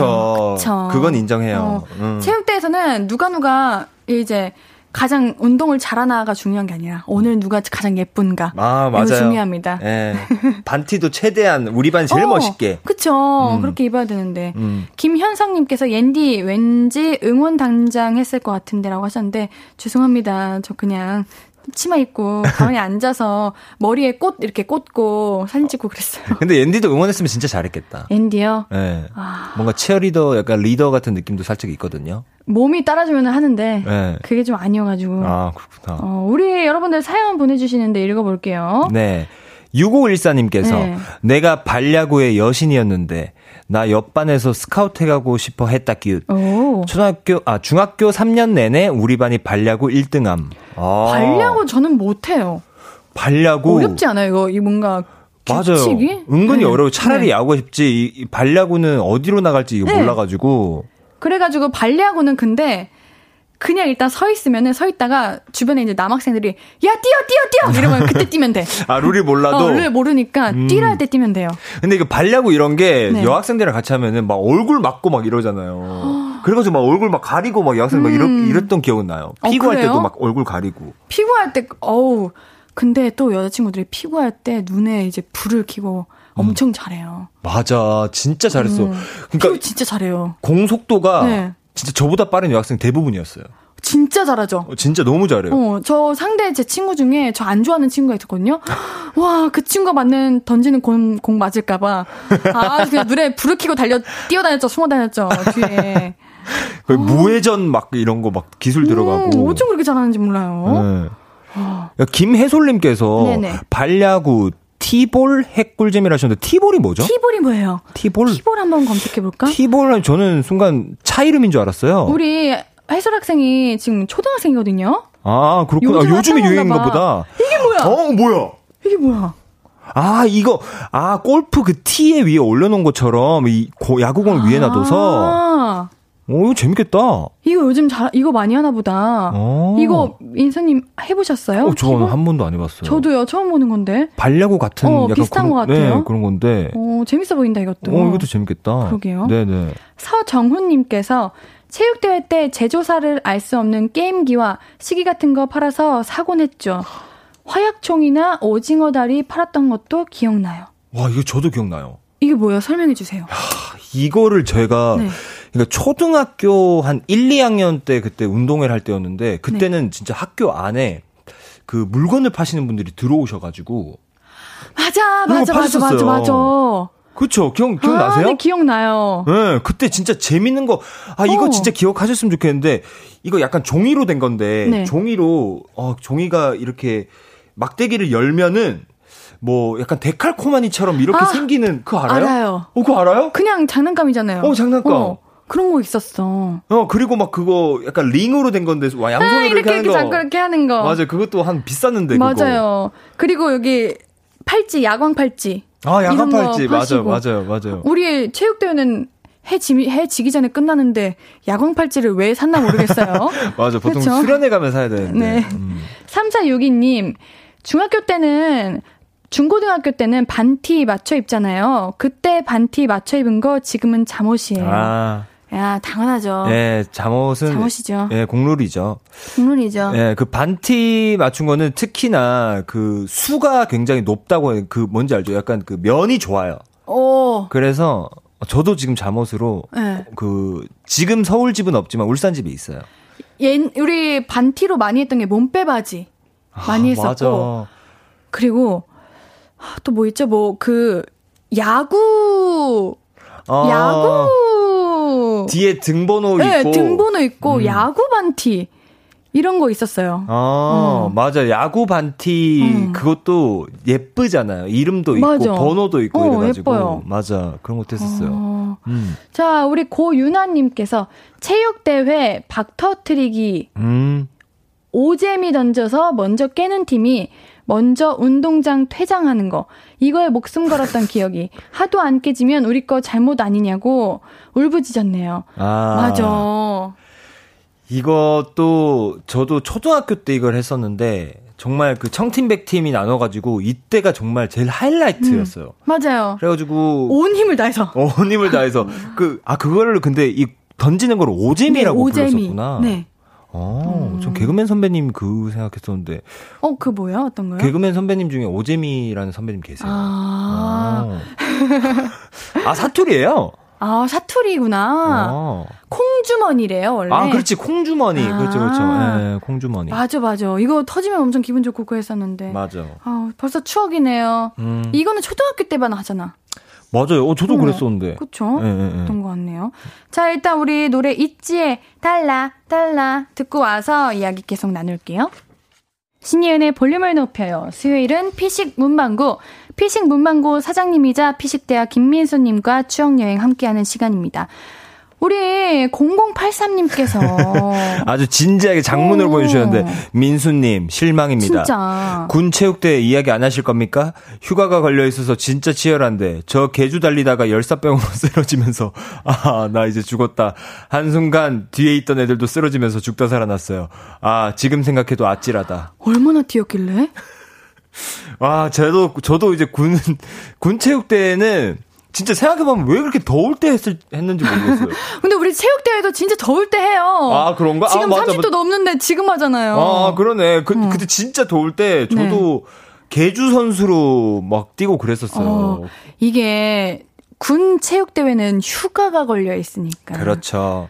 그쵸. 그건 인정해요. 어, 음. 체육대에서는 누가 누가 이제 가장 운동을 잘하나가 중요한 게 아니라 오늘 누가 가장 예쁜가. 아, 맞아요. 중요합니다. 예. 반티도 최대한 우리 반 제일 어, 멋있게. 그쵸. 음. 그렇게 입어야 되는데. 음. 김현성님께서 옌디 왠지 응원 당장 했을 것 같은데라고 하셨는데 죄송합니다. 저 그냥 치마 입고 가만히 <laughs> 앉아서 머리에 꽃 이렇게 꽂고 사진 찍고 그랬어요. <laughs> 근데 앤디도 응원했으면 진짜 잘했겠다. 옌디요. 예. 아. 뭔가 치어리더 약간 리더 같은 느낌도 살짝 있거든요. 몸이 따라주면 하는데 네. 그게 좀 아니어가지고. 아, 그렇구나. 어, 우리 여러분들 사연 보내주시는데 읽어볼게요. 네. 6514님께서 네. 내가 발야구의 여신이었는데 나 옆반에서 스카우트 해가고 싶어 했다 끼웃. 오. 초등학교 아 중학교 3년 내내 우리 반이 발야구 1등함. 아, 발야구 저는 못해요. 발야구 어렵지 않아요? 이거, 이 뭔가. 맞아요. 규칙이? 은근히 네. 어려워. 차라리 네. 야구가 쉽지. 이, 이 발야구는 어디로 나갈지 이거 네. 몰라가지고. 그래가지고 발야구는 근데 그냥 일단 서 있으면은 서 있다가 주변에 이제 남학생들이 야 뛰어 뛰어 뛰어 이러면 그때 뛰면 돼. <laughs> 아 룰이 몰라도. 어, 를 모르니까 음. 뛰라 할 때 뛰면 돼요. 근데 이거 발야구 이런 게 네. 여학생들이랑 같이 하면은 막 얼굴 막고 막 이러잖아요. <gasps> 그래가지고 막 얼굴 막 가리고 막 여학생 막 이러, 이랬던 기억은 나요. 음. 어, 피구할 그래요? 때도 막 얼굴 가리고. 피구할 때 어우 근데 또 여자친구들이 피구할 때 눈에 이제 불을 켜고 엄청 잘해요. 맞아. 진짜 잘했어. 음. 그러니까 피구 진짜 잘해요. 공속도가 네. 진짜 저보다 빠른 여학생 대부분이었어요. 진짜 잘하죠. 어, 진짜 너무 잘해요. 어, 저 상대 제 친구 중에 저 안 좋아하는 친구가 있었거든요. <gasps> 와, 그 친구가 맞는 던지는 공, 공 맞을까봐. 아, 그냥 눈에 불을 켜고 달려, 뛰어다녔죠, 숨어 다녔죠, 뒤에. <laughs> 거의 무회전 막 이런 거 막 기술 들어가고. 음, 어쩜 그렇게 잘하는지 몰라요. 네. 야, 김혜솔님께서 네네. 발야구 티볼 핵꿀잼이라 하셨는데 티볼이 뭐죠? 티볼이 뭐예요? 티볼? 티볼 한번 검색해 볼까? 티볼은 저는 순간 차 이름인 줄 알았어요. 우리 해설 학생이 지금 초등학생이거든요? 아, 그렇구나. 요즘 아, 요즘에 유행인가 보다. 이게 뭐야? 어, 뭐야? 이게 뭐야? 아, 이거, 아, 골프 그 티에 위에 올려놓은 것처럼 이 고, 야구공을 위에 놔둬서. 아, 오, 이거 재밌겠다. 이거 요즘 잘, 이거 많이 하나 보다. 어. 이거 인사님 해보셨어요? 어, 저는? 한 번도 안 해봤어요. 저도요, 처음 보는 건데. 발야구 같은 어, 약간 비슷한 그런, 것 같아요. 네, 그런 건데. 어, 재밌어 보인다, 이것도. 어, 이것도 재밌겠다. 그러게요. 네네. 서정훈님께서 체육대회 때 제조사를 알 수 없는 게임기와 시기 같은 거 팔아서 사곤 했죠. 화약총이나 오징어 다리 팔았던 것도 기억나요. 와, 이거 저도 기억나요. 이게 뭐예요? 설명해 주세요. 이거를 제가 네. 그러니까 초등학교 한 1, 2학년 때 그때 운동회를 할 때였는데 그때는 진짜 학교 안에 그 물건을 파시는 분들이 들어오셔가지고 맞아, 맞아, 거 맞아, 맞아. 맞아. 그쵸 기억 기억나세요? 아, 네, 기억나요. 네, 그때 진짜 재밌는 거, 아, 이거 어. 진짜 기억하셨으면 좋겠는데, 이거 약간 종이로 된 건데, 네. 종이로, 어, 종이가 이렇게 막대기를 열면은, 뭐, 약간 데칼코마니처럼 이렇게 아, 생기는, 그거 알아요? 알아요. 어, 그거 알아요? 그냥 장난감이잖아요. 어, 장난감. 어, 그런 거 있었어. 어, 그리고 막 그거 약간 링으로 된 건데, 와, 양손으로 아, 이렇게, 이렇게 하는 이렇게 거. 자꾸 이렇게 하는 거. 맞아요. 그것도 한 비쌌는데, 그거. 맞아요. 그리고 여기 팔찌, 야광 팔찌. 아, 거 야간팔찌. 맞아요. 맞아요, 맞아요. 우리 체육대회는 해, 지, 해 지기 전에 끝나는데 야광 팔찌를 왜 샀나 모르겠어요. <laughs> 맞아. 보통 그쵸? 수련회 가면 사야 되는데. 네. 음. 3462님, 중학교 때는, 중고등학교 때는 반티 맞춰 입잖아요. 그때 반티 맞춰 입은 거 지금은 잠옷이에요. 아, 야, 당연하죠. 예, 잠옷은. 어. 잠옷이죠. 예, 공룰이죠. 국룰이죠. 예, 그 반티 맞춘 거는 특히나 그 수가 굉장히 높다고. 그 뭔지 알죠? 약간 그 면이 좋아요. 오, 그래서 저도 지금 잠옷으로 네. 그 지금 서울 집은 없지만 울산 집에 있어요. 옛, 우리 반티로 많이 했던 게 몸빼 바지. 많이 했었고. 맞아. 그리고, 또 뭐 있죠? 뭐, 그, 야구, 아, 야구. 뒤에 등번호 네, 있고. 등번호 있고, 음. 야구 반티. 이런 거 있었어요. 아, 음. 맞아. 야구 반티 음. 그것도 예쁘잖아요. 이름도 있고 맞아. 번호도 있고 어, 이래 가지고. 예뻐요. 맞아. 그런 것도 했었어요. 어. 음. 자, 우리 고윤아 님께서 체육 대회 박터트리기 음. 오재미 던져서 먼저 깨는 팀이 먼저 운동장 퇴장하는 거. 이거에 목숨 걸었던 <laughs> 기억이. 하도 안 깨지면 우리 거 잘못 아니냐고 울부짖었네요. 아. 맞아. 이것도 저도 초등학교 때 이걸 했었는데 정말 그 청팀백 팀이 나눠가지고 이때가 정말 제일 하이라이트였어요. 맞아요. 그래가지고 온 힘을 다해서. 어, 힘을 다해서 그 아 그거를 근데 이 던지는 걸 오재미라고 네, 오재미. 불렀었구나. 네. 어, 전 개그맨 선배님 그 생각했었는데 어, 그 뭐야? 어떤 거요? 개그맨 선배님 중에 오재미라는 선배님 계세요. 아, 어. 아 사투리예요. 아, 사투리구나. 어. 콩주머니래요, 원래. 아, 그렇지 콩주머니. 아. 그렇죠, 그렇죠. 예, 콩주머니. 맞아, 맞아. 이거 터지면 엄청 기분 좋고 그랬었는데. 맞아. 아, 벌써 추억이네요. 음. 이거는 초등학교 때만 하잖아. 맞아요. 어, 저도 어, 그랬었는데. 그쵸? 예, 예, 예. 그런 것 같네요. 자, 일단 우리 노래 있지에 달라, 달라 듣고 와서 이야기 계속 나눌게요. 신예은의 볼륨을 높여요. 수요일은 피식 문방구. 피식 문방구 사장님이자 피식대학 김민수님과 추억여행 함께하는 시간입니다. 우리 0083님께서. <laughs> 아주 진지하게 장문을 오. 보내주셨는데 민수님 실망입니다. 진짜. 군 체육대 이야기 안 하실 겁니까? 휴가가 걸려 있어서 진짜 치열한데 저 개주 달리다가 열사병으로 <laughs> 쓰러지면서 아 나 이제 죽었다. 한 순간 뒤에 있던 애들도 쓰러지면서 죽다 살아났어요. 아 지금 생각해도 아찔하다. 얼마나 뛰었길래? <laughs> 아 저도 저도 이제 군 군 체육대에는 진짜 생각해보면 왜 그렇게 더울 때 했을, 했는지 모르겠어요. <laughs> 근데 우리 체육대회도 진짜 더울 때 해요. 아, 그런가? 아, 지금 맞아, 30도 맞아. 넘는데 지금 하잖아요. 아, 그러네. 그, 어. 그때 진짜 더울 때 저도 개주 선수로 막 뛰고 그랬었어요. 어, 이게 군 체육대회는 휴가가 걸려 있으니까. 그렇죠.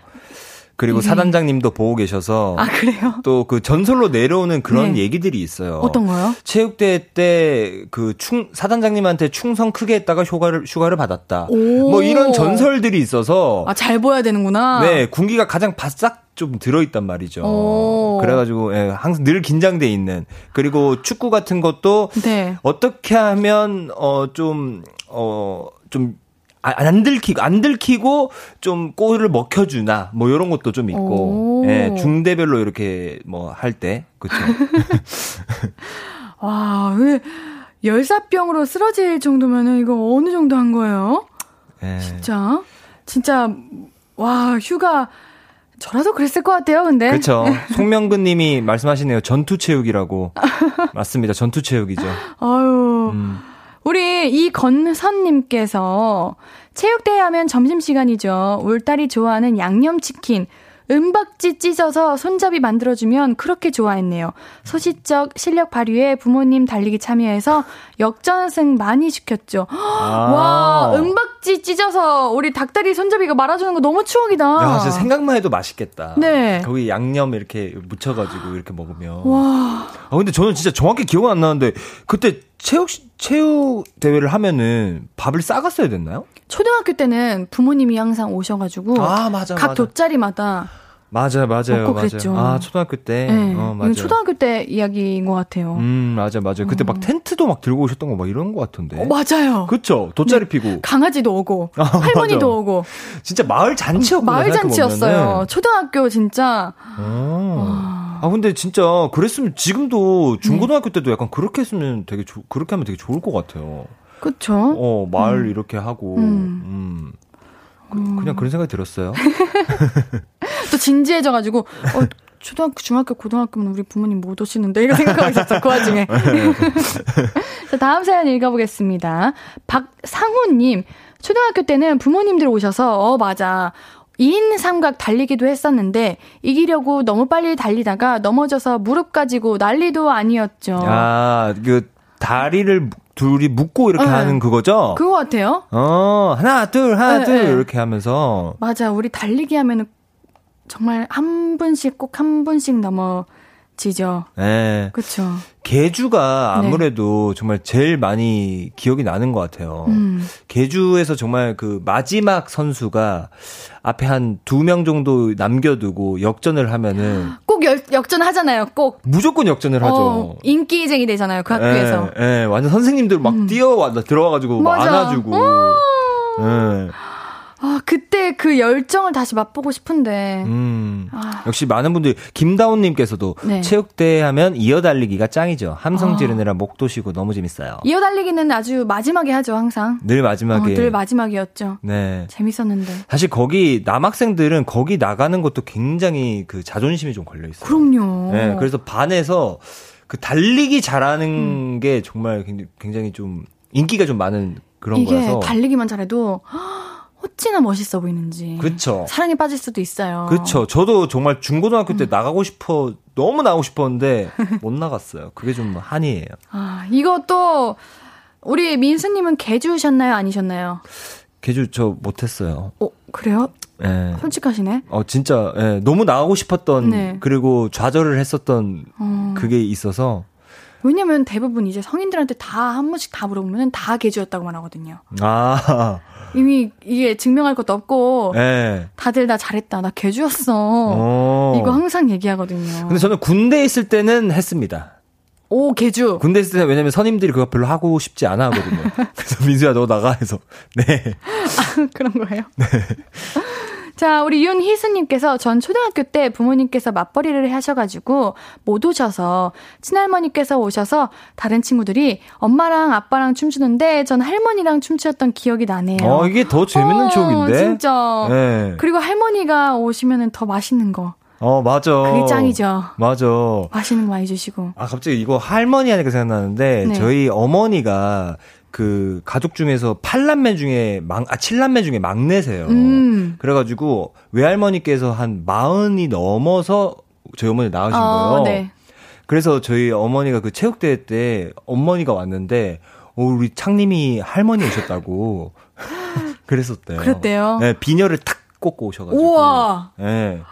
그리고 이게- 사단장님도 보고 계셔서 아, 그래요? 또 그 전설로 내려오는 그런 네. 얘기들이 있어요. 어떤 거요? 체육대회 때 그 충 사단장님한테 충성 크게 했다가 휴가를 휴가를 받았다. 오. 뭐 이런 전설들이 있어서 아, 잘 보여야 되는구나. 네, 군기가 가장 바싹 좀 들어있단 말이죠. 오. 그래가지고, 예, 항상 늘 긴장돼 있는. 그리고 축구 같은 것도 네. 어떻게 하면, 어, 좀, 어, 좀, 아, 안 들키고, 안 들키고, 좀 골을 먹혀 주나, 뭐, 요런 것도 좀 있고, 오. 예, 중대별로 이렇게 뭐, 할 때, 그쵸. <laughs> 와, 왜, 열사병으로 쓰러질 정도면은 이거 어느 정도 한 거예요? 예. 진짜? 진짜, 와, 휴가, 저라도 그랬을 것 같아요, 근데. 그렇죠. <laughs> 송명근 님이 말씀하시네요. 전투 체육이라고. 맞습니다. 전투 체육이죠. 아유. 음. 우리 이건선님께서 체육대회 하면 점심시간이죠. 울딸이 좋아하는 양념치킨. 은박지 찢어서 손잡이 만들어주면 그렇게 좋아했네요. 소시적 실력 발휘에 부모님 달리기 참여해서 역전승 많이 시켰죠. <gasps> 아. 와, 은박지 찢어서 우리 닭다리 손잡이가 말아주는 거 너무 추억이다. 야, 진짜 생각만 해도 맛있겠다. 네. 거기 양념 이렇게 묻혀가지고 이렇게 먹으면. 와. 아, 근데 저는 진짜 정확히 기억은 안 나는데, 그때 체육, 체육 대회를 하면은 밥을 싸갔어야 됐나요? 초등학교 때는 부모님이 항상 오셔가지고 아, 맞아, 각 맞아. 돗자리마다 맞아요, 맞아요, 먹고 맞아요. 그랬죠. 아, 초등학교 때. 네, 어, 맞아요. 초등학교 때 이야기인 것 같아요. 음, 맞아, 맞아. 그때 어. 막 텐트도 막 들고 오셨던 거 막 이런 거 같은데. 어, 맞아요. 그쵸? 돗자리 피고. 강아지도 오고 아, 할머니도 맞아. 오고 진짜 마을 잔치였구나. 마을 잔치였어요. 초등학교 진짜 어. 아 근데 진짜 그랬으면 지금도 중고등학교 때도 약간 그렇게 했으면 되게 조, 그렇게 하면 되게 좋을 것 같아요. 그쵸? 어 마을 이렇게 하고 음. 음. 그, 그냥 그런 생각이 들었어요. <laughs> 또 진지해져 가지고 어, 초등학교, 중학교, 고등학교면 우리 부모님 못 오시는데 이런 생각하고 있었어 그 와중에. <laughs> 자, 다음 사연 읽어보겠습니다. 박상호님 초등학교 때는 부모님들 오셔서 어 맞아. 2인 삼각 달리기도 했었는데 이기려고 너무 빨리 달리다가 넘어져서 무릎 가지고 난리도 아니었죠. 아 그 다리를 둘이 묶고 이렇게 네. 하는 그거죠? 그거 같아요. 어 하나 둘 하나 네, 둘 네. 이렇게 하면서 맞아. 우리 달리기 하면은 정말 한 분씩 꼭 한 분씩 넘어 지죠. 예. 그쵸. 개주가 네. 아무래도 정말 제일 많이 기억이 나는 것 같아요. 음. 개주에서 정말 그 마지막 선수가 앞에 한 두 명 정도 남겨두고 역전을 하면은 꼭 열, 역전 하잖아요. 꼭. 무조건 역전을 하죠. 어, 인기쟁이 되잖아요. 그 학교에서. 예, 예, 완전 선생님들 막 뛰어와 들어와가지고 막. 안아주고. 예. 아, 그때 그 열정을 다시 맛보고 싶은데. 음. 아. 역시 많은 분들이 김다운님께서도 네. 체육대회 하면 이어달리기가 짱이죠. 함성 아. 지르느라 목도 쉬고 너무 재밌어요. 이어달리기는 아주 마지막에 하죠, 항상. 늘 어, 마지막에. 늘 마지막이었죠. 네. 재밌었는데. 사실 거기 남학생들은 거기 나가는 것도 굉장히 그 자존심이 좀 걸려 있어요. 그럼요. 네, 그래서 반에서 그 달리기 잘하는 음. 게 정말 굉장히- 좀 인기가 좀 많은 그런 이게 거라서. 달리기만 잘해도 어찌나 멋있어 보이는지. 그쵸. 사랑에 빠질 수도 있어요. 그렇죠. 저도 정말 중고등학교 음. 때 나가고 싶어 너무 나가고 싶었는데 <laughs> 못 나갔어요. 그게 좀 한이에요. 아, 이것도 우리 민수님은 개주셨나요? 아니셨나요? 개주 저 못했어요. 어, 그래요? 예. 솔직하시네. 어 진짜 예, 너무 나가고 싶었던 네. 그리고 좌절을 했었던 어. 그게 있어서 왜냐면 대부분 이제 성인들한테 다 한 번씩 다 물어보면 다 개주였다고만 하거든요. 아 이미 이게 증명할 것도 없고 예. 다들 나 잘했다. 나 개주였어. 어. 이거 항상 얘기하거든요. 근데 저는 군대에 있을 때는 했습니다. 오, 개주. 군대 있을 때는 왜냐면 선임들이 그거 별로 하고 싶지 않아 하거든요. <laughs> 그래서 민수야 너 나가 해서 네. 그런 거예요? 자, 우리 윤희수님께서 전 초등학교 때 부모님께서 맞벌이를 하셔가지고 못 오셔서 친할머니께서 오셔서 다른 친구들이 엄마랑 아빠랑 춤추는데 전 할머니랑 춤추었던 기억이 나네요. 어 이게 더 재밌는 어, 추억인데. 진짜. 네. 그리고 할머니가 오시면 더 맛있는 거. 어 맞아. 그게 짱이죠. 맞아. 맛있는 거 많이 주시고. 아 갑자기 이거 할머니 하니까 생각나는데 네. 저희 어머니가 그 가족 중에서 8남매 중에 막, 아, 7남매 중에 막내세요. 음. 그래가지고 외할머니께서 한 마흔이 넘어서 저희 어머니 낳으신 어, 거예요. 네. 그래서 저희 어머니가 그 체육대회 때 어머니가 왔는데 어, 우리 창님이 할머니 오셨다고 <laughs> 그랬었대요. 그랬대요? 네, 비녀를 탁 꽂고 오셔가지고. 우와. 네,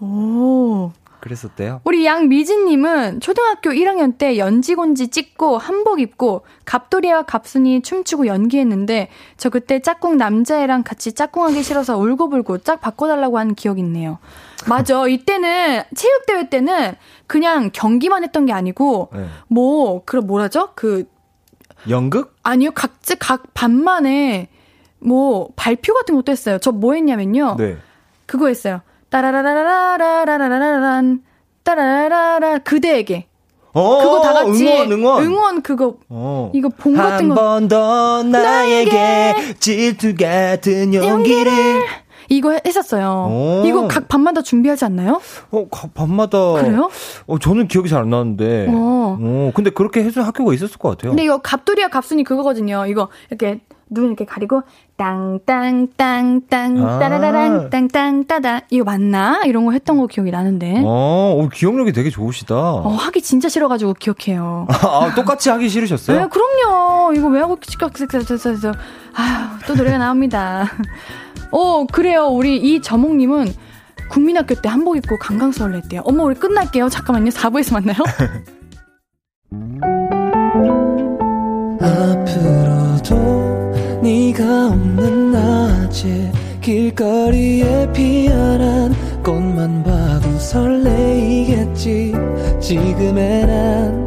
오. 그랬었대요. 우리 양미진님은 초등학교 1학년 때 연지곤지 찍고 한복 입고 갑돌이와 갑순이 춤추고 연기했는데 저 그때 짝꿍 남자애랑 같이 짝꿍하기 싫어서 울고불고 짝 바꿔달라고 한 기억이 있네요. 맞아. 이때는 체육대회 때는 그냥 경기만 했던 게 아니고 네. 뭐 그런 뭐라죠? 그 연극? 아니요 각자 각 반만에 뭐 발표 같은 것도 했어요. 저 뭐 했냐면요. 네. 그거 했어요. 따라라라라라라라라란 따라라라 그대에게. 어, 그거 다 같이 응원 응원, 응원 그거. 어. 이거 봉 같은 거 한 번 더 나에게 질투 같은 용기를 이거 했었어요. 오. 이거 각 밤마다 준비하지 않나요? 어, 각 밤마다. 그래요? 어, 저는 기억이 잘 안 나는데. 어. 어, 근데 그렇게 해서 학교가 있었을 것 같아요. 근데 이거 갑돌이와 갑순이 그거거든요. 이거 이렇게 눈 이렇게 가리고 땅땅땅땅 아. 따라라랑 땅땅 따다 이거 맞나? 이런 거 했던 거 기억이 나는데. 어, 어, 기억력이 되게 좋으시다. 어, 하기 진짜 싫어가지고 기억해요. <laughs> 아, 똑같이 하기 싫으셨어요? 네, 그럼요. 이거 왜 하고 싶겠어요? 아휴, 또 노래가 나옵니다. 어, 그래요. 우리 이 저몽님은 국민학교 때 한복 입고 강강 수월을 했대요. 어머, 우리 끝날게요. 잠깐만요. 4부에서 만나요. <laughs> 앞으로도 네가 없는 낮에 길거리에 피어난 꽃만 봐도 설레이겠지 지금의 난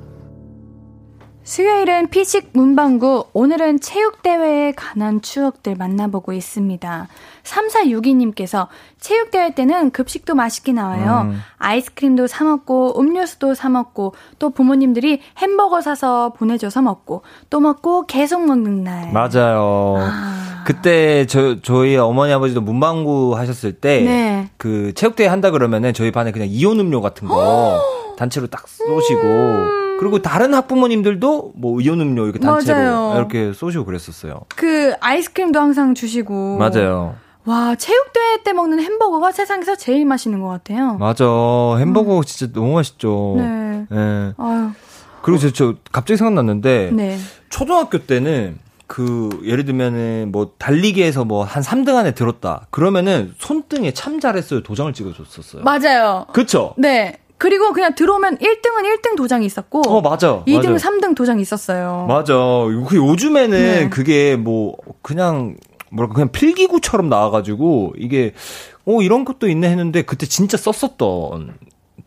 수요일은 피식 문방구, 오늘은 체육대회에 관한 추억들 만나보고 있습니다. 3462님께서 체육대회 때는 급식도 맛있게 나와요. 음. 아이스크림도 사먹고, 음료수도 사먹고, 또 부모님들이 햄버거 사서 보내줘서 먹고, 또 먹고 계속 먹는 날. 맞아요. 아. 그때 저 저희 어머니 아버지도 문방구 하셨을 때 네. 그 체육대회 한다 그러면은 저희 반에 그냥 이온 음료 같은 거 단체로 딱 쏘시고 그리고 다른 학부모님들도 뭐 이온 음료 이렇게 단체로 맞아요. 이렇게 쏘시고 그랬었어요. 그 아이스크림도 항상 주시고. 맞아요. 와, 체육대회 때 먹는 햄버거가 세상에서 제일 맛있는 것 같아요. 맞아. 햄버거 진짜 너무 맛있죠. 네. 예. 아유, 그리고 저, 저 갑자기 생각났는데 네. 초등학교 때는 그 예를 들면은 뭐 달리기에서 뭐 한 3등 안에 들었다. 그러면은 손등에 참 잘했어요 도장을 찍어 줬었어요. 맞아요. 그쵸? 네. 그리고 그냥 들어오면 1등은 1등 도장이 있었고, 어, 맞아. 2등, 맞아. 3등 도장이 있었어요. 맞아. 그 요즘에는 네. 그게 뭐 그냥 뭐랄까 그냥 필기구처럼 나와가지고 이게 어 이런 것도 있네 했는데 그때 진짜 썼었던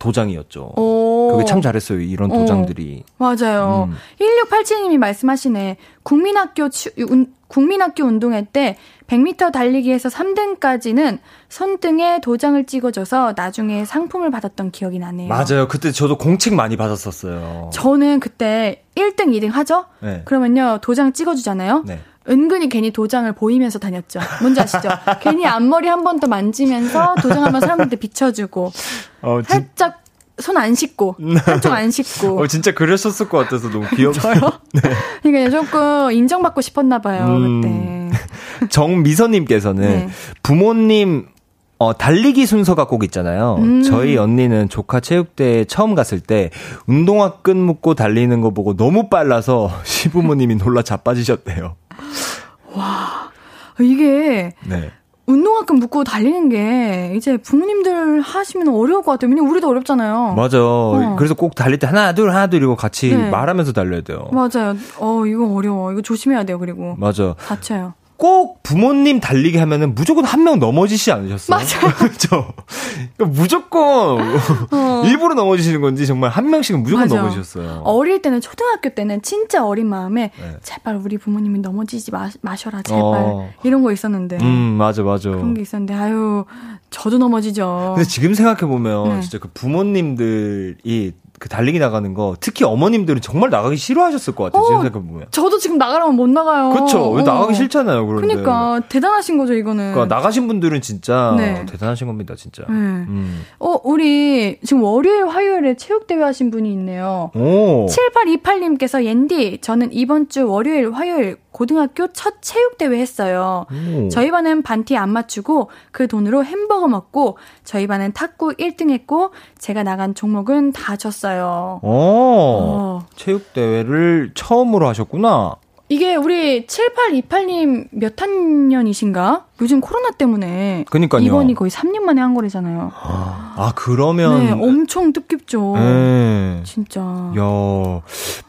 도장이었죠. 오. 그게 참 잘했어요. 이런 어. 도장들이. 맞아요. 음. 1687님이 말씀하시네. 국민학교, 추, 운, 국민학교 운동회 때 100m 달리기에서 3등까지는 손등에 도장을 찍어줘서 나중에 상품을 받았던 기억이 나네요. 맞아요. 그때 저도 공책 많이 받았었어요. 저는 그때 1등, 2등 하죠? 네. 그러면요, 도장 찍어주잖아요? 네. 은근히 괜히 도장을 보이면서 다녔죠. 뭔지 아시죠? 괜히 앞머리 한 번 더 만지면서 도장 한번 사람들한테 비춰주고, 어, 진, 살짝 손 안 씻고, 한쪽 안 씻고. 어, 진짜 그러셨을 것 같아서 너무 귀엽어요. 그러니까 조금 인정받고 싶었나 봐요, 음. 그때. <laughs> 정미선님께서는 네. 부모님 어, 달리기 순서가 꼭 있잖아요. 음. 저희 언니는 조카 체육대회 처음 갔을 때 운동화 끈 묶고 달리는 거 보고 너무 빨라서 <laughs> 시부모님이 놀라 자빠지셨대요. 이게 네. 운동화끈 묶고 달리는 게 이제 부모님들 하시면 어려울 것 같아요. 왜냐면 우리도 어렵잖아요. 맞아. 그래서 꼭 달릴 때 하나, 둘, 하나, 둘 이러고 같이 네. 말하면서 달려야 돼요. 맞아요. 어, 이거 어려워. 이거 조심해야 돼요, 그리고. 맞아. 다쳐요. 꼭 부모님 달리기 하면은 무조건 한 명 넘어지시 않으셨어요? 맞아요. <laughs> 그렇죠. 그러니까 무조건 일부러 넘어지시는 건지 정말 한 명씩은 무조건 맞아. 넘어지셨어요. 어릴 때는, 초등학교 때는 진짜 어린 마음에, 네. 제발 우리 부모님이 넘어지지 마, 마셔라, 제발. 어. 이런 거 있었는데. 음, 맞아, 맞아. 그런 게 있었는데, 아유, 저도 넘어지죠. 근데 지금 생각해 보면 네. 진짜 그 부모님들이 그 달리기 나가는 거 특히 어머님들은 정말 나가기 싫어하셨을 것 같아요. 어, 지금 생각해 보면. 저도 지금 나가라면 못 나가요. 그렇죠. 왜 어. 나가기 싫잖아요. 그런데. 그러니까, 대단하신 거죠, 이거는. 그러니까 나가신 분들은 진짜 네. 대단하신 겁니다, 진짜. 네. 음. 어, 우리 지금 월요일, 화요일에 체육 대회 하신 분이 있네요. 오. 7828님께서 옌디, 저는 이번 주 월요일, 화요일 고등학교 첫 체육대회 했어요. 오. 저희 반은 반티 안 맞추고 그 돈으로 햄버거 먹고 저희 반은 탁구 1등 했고 제가 나간 종목은 다 졌어요. 어. 어. 체육 대회를 처음으로 하셨구나. 이게 우리 7828님 몇 학년이신가? 요즘 코로나 때문에 그러니까요. 이번이 거의 3년 만에 한 거래잖아요. 아, 그러면 네, 엄청 뜻깊죠. 네. 진짜. 야,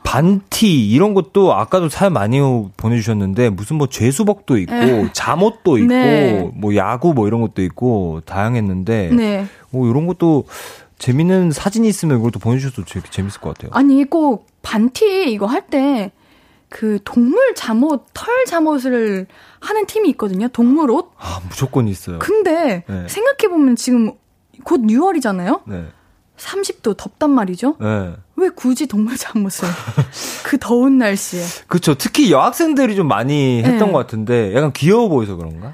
반티 이런 것도 아까도 사연 많이 보내 주셨는데 무슨 뭐 죄수복도 있고 네. 잠옷도 있고 네. 뭐 야구 뭐 이런 것도 있고 다양했는데 네. 뭐 이런 것도 재밌는 사진이 있으면 이것도 보내 주셔도 재, 재밌을 것 같아요. 아니 꼭 반티 이거 할때 그 동물 잠옷, 털 잠옷을 하는 팀이 있거든요. 동물 옷. 아 무조건 있어요. 근데 네. 생각해 보면 지금 곧 6월이잖아요. 네, 30도 덥단 말이죠. 네. 왜 굳이 동물 잠옷을 <laughs> 그 더운 날씨에? 그렇죠. 특히 여학생들이 좀 많이 했던 네. 것 같은데 약간 귀여워 보여서 그런가?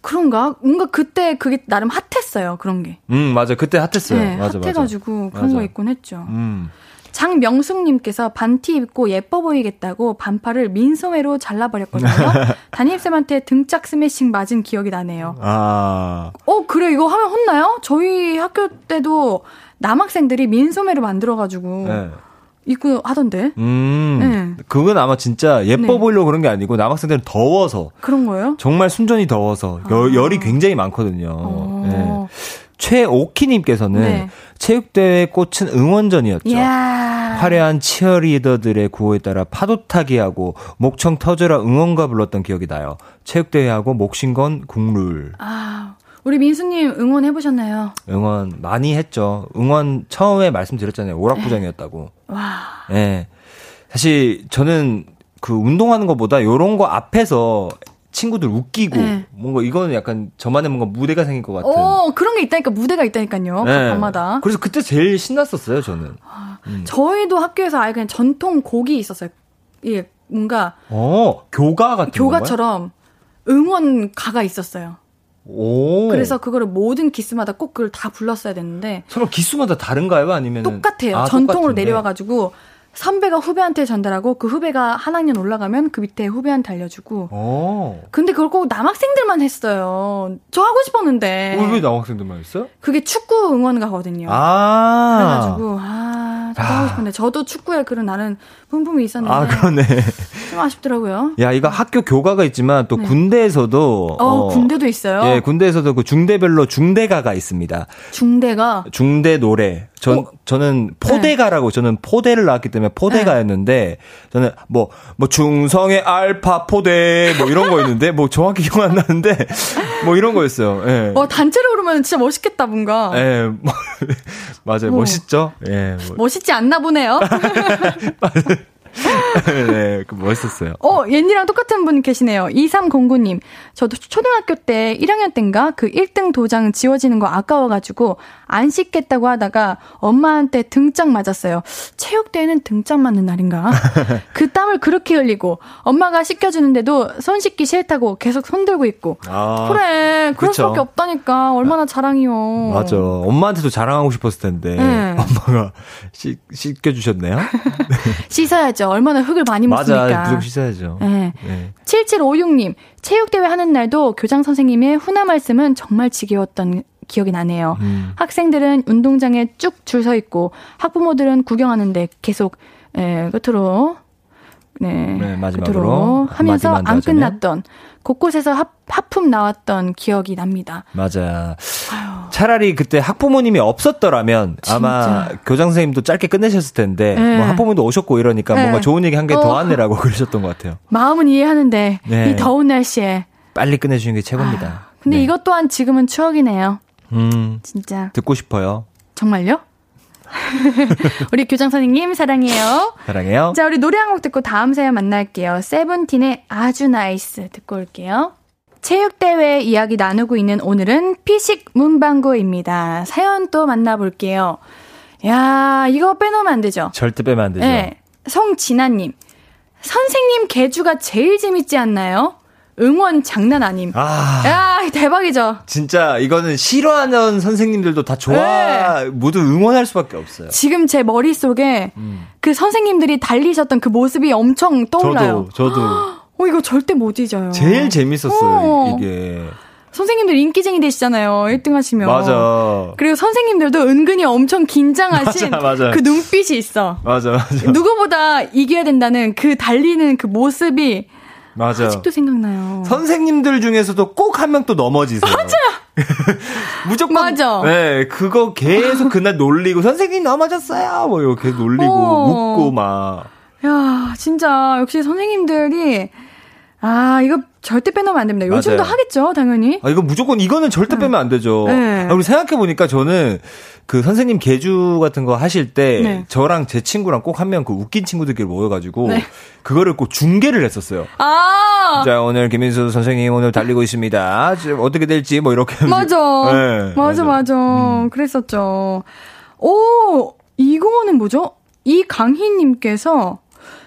그런가? 뭔가 그때 그게 나름 핫했어요. 그런 게. 음 맞아. 그때 핫했어요. 네, 맞아 맞아. 핫해가지고 그런 맞아. 거 있곤 했죠. 음. 장명숙님께서 반티 입고 예뻐 보이겠다고 반팔을 민소매로 잘라버렸거든요. <laughs> 담임쌤한테 등짝 스매싱 맞은 기억이 나네요. 아 어, 그래, 이거 하면 혼나요? 저희 학교 때도 남학생들이 민소매로 만들어가지고 네. 입고 하던데. 음, 네. 그건 아마 진짜 예뻐 네. 보이려고 그런 게 아니고 남학생들은 더워서 그런 거예요? 정말 순전히 더워서 열, 열이 굉장히 많거든요. 아. 어. 네. 최오키님께서는 네. 체육대회 꽃은 응원전이었죠. 이야. 화려한 치어리더들의 구호에 따라 파도 타기 하고 목청 터져라 응원가 불렀던 기억이 나요. 체육대회하고 목신건 국룰 아, 우리 민수님 응원해 보셨나요? 응원 많이 했죠. 응원 처음에 말씀드렸잖아요. 오락부장이었다고. 와. 예. 사실 저는 그 운동하는 것보다 요런 거 앞에서 친구들 웃기고 네. 뭔가 이거는 약간 저만의 뭔가 무대가 생길 것 같은. 어, 그런 게 있다니까, 무대가 있다니까요. 네. 각 방마다. 그래서 그때 제일 신났었어요, 저는. 음. 저희도 학교에서 아예 그냥 전통 곡이 있었어요. 예, 뭔가 어, 교가 같은? 교가처럼 응원가가 있었어요. 오. 그래서 그거를 모든 기스마다 꼭 그걸 다 불렀어야 됐는데 서로 기수마다 다른가요? 아니면 똑같아요. 전통으로 내려와가지고 선배가 후배한테 전달하고 그 후배가 한 학년 올라가면 그 밑에 후배한테 알려주고. 어. 근데 그걸 꼭 남학생들만 했어요. 저 하고 싶었는데. 왜, 왜 남학생들만 했어요? 그게 축구 응원가거든요. 아. 그래가지고 아 저도 하고 싶은데 저도 축구에 그런 나는 뿜뿜이 있었는데 아, 그러네. 좀 아쉽더라고요. 야, 이거 학교 교가가 있지만 또 네. 군대에서도 어, 군대도 있어요. 예, 군대에서도 그 중대별로 중대가가 있습니다. 중대가 중대 노래. 전 어? 저는 포대가라고 저는 포대를 나왔기 때문에 포대가였는데 저는 뭐뭐 중성의 알파 포대 뭐 이런 거였는데 뭐 정확히 기억 안 나는데 뭐 이런 거였어요. 예. 어 단체로 그러면 진짜 멋있겠다 뭔가. 예. 뭐, <laughs> 맞아요. 어. 멋있죠? 예. 뭐, 멋있 지 않나 보네요. <laughs> <laughs> <laughs> 네, 그 멋있었어요. 어, 옌니랑 똑같은 분 계시네요. 2309님. 저도 초등학교 때 1학년 때인가 그 1등 도장 지워지는 거 아까워가지고 안 씻겠다고 하다가 엄마한테 등짝 맞았어요. 체육대회는 등짝 맞는 날인가? <laughs> 그 땀을 그렇게 흘리고 엄마가 씻겨주는데도 손 씻기 싫다고 계속 손 들고 있고. 아, 그래, 그럴. 수밖에 없다니까. 얼마나 자랑이요. 맞아. 엄마한테도 자랑하고 싶었을 텐데 네. 엄마가 씻, 씻겨주셨네요. <laughs> 씻어야죠. 얼마나 흙을 많이 맞아, 묻습니까. 무조건 씻어야죠. 네. 네. 7756님, 체육대회 하는 날도 교장 선생님의 훈화 말씀은 정말 지겨웠던 기억이 나네요. 음. 학생들은 운동장에 쭉 줄 서 있고 학부모들은 구경하는데 계속 에, 끝으로 네, 네, 마지막으로 하면서 안? 끝났던 곳곳에서 하, 하품 나왔던 기억이 납니다. 맞아. 차라리 그때 학부모님이 없었더라면 아마 진짜. 교장 선생님도 짧게 끝내셨을 텐데 네. 뭐 학부모님도 오셨고 이러니까 네. 뭔가 좋은 얘기 한 개더 어. 하느라고 <laughs> 그러셨던 것 같아요. 마음은 이해하는데 네. 이 더운 날씨에 빨리 끝내주는 게 최고입니다. 근데 네. 이것 또한 지금은 추억이네요. 음, 진짜 듣고 싶어요. 정말요? 우리 교장 선생님 사랑해요. 사랑해요. 자, 우리 노래 한 곡 듣고 다음 사연 만날게요. 세븐틴의 아주 나이스 듣고 올게요. 체육대회 이야기 나누고 있는 오늘은 피식 문방구입니다. 사연 또 만나볼게요. 야, 이거 빼놓으면 안 되죠? 절대 빼면 안 되죠. 네. 성진아님. 선생님 개주가 제일 재밌지 않나요? 응원 장난 아님. 아, 야, 대박이죠? 진짜 이거는 싫어하는 선생님들도 다 좋아, 네. 모두 응원할 수밖에 없어요. 지금 제 머릿속에 음. 그 선생님들이 달리셨던 그 모습이 엄청 떠올라요. 저도, 저도 <gasps> 어, 이거 절대 못 잊어요. 제일 재밌었어요, 어. 이게. 선생님들 인기쟁이 되시잖아요. 1등 하시면. 맞아. 그리고 선생님들도 은근히 엄청 긴장하신 맞아, 맞아. 그 눈빛이 있어. 맞아, 맞아. 누구보다 이겨야 된다는 그 달리는 그 모습이 맞아. 아직도 생각나요. 선생님들 중에서도 꼭 한 명 또 넘어지세요. 맞아요. <laughs> 무조건. 맞아. 네, 그거 계속 그날 놀리고 선생님 넘어졌어요. 뭐 이렇게 놀리고 어. 웃고 막. 야, 진짜 역시 선생님들이 아 이거 절대 빼놓으면 안 됩니다. 요즘도 맞아요. 하겠죠, 당연히. 아, 이거 무조건 이거는 절대 빼면 안 되죠. 네. 아, 우리 생각해 보니까 저는 그 선생님 개주 같은 거 하실 때 네. 저랑 제 친구랑 꼭 한 명 그 웃긴 친구들끼리 모여가지고 네. 그거를 꼭 중계를 했었어요. 아, 자 오늘 김민수 선생님 오늘 달리고 있습니다. 지금 어떻게 될지 뭐 이렇게 맞아. 네, 맞아, 맞아. 음. 그랬었죠. 오, 이거는 뭐죠? 이 강희님께서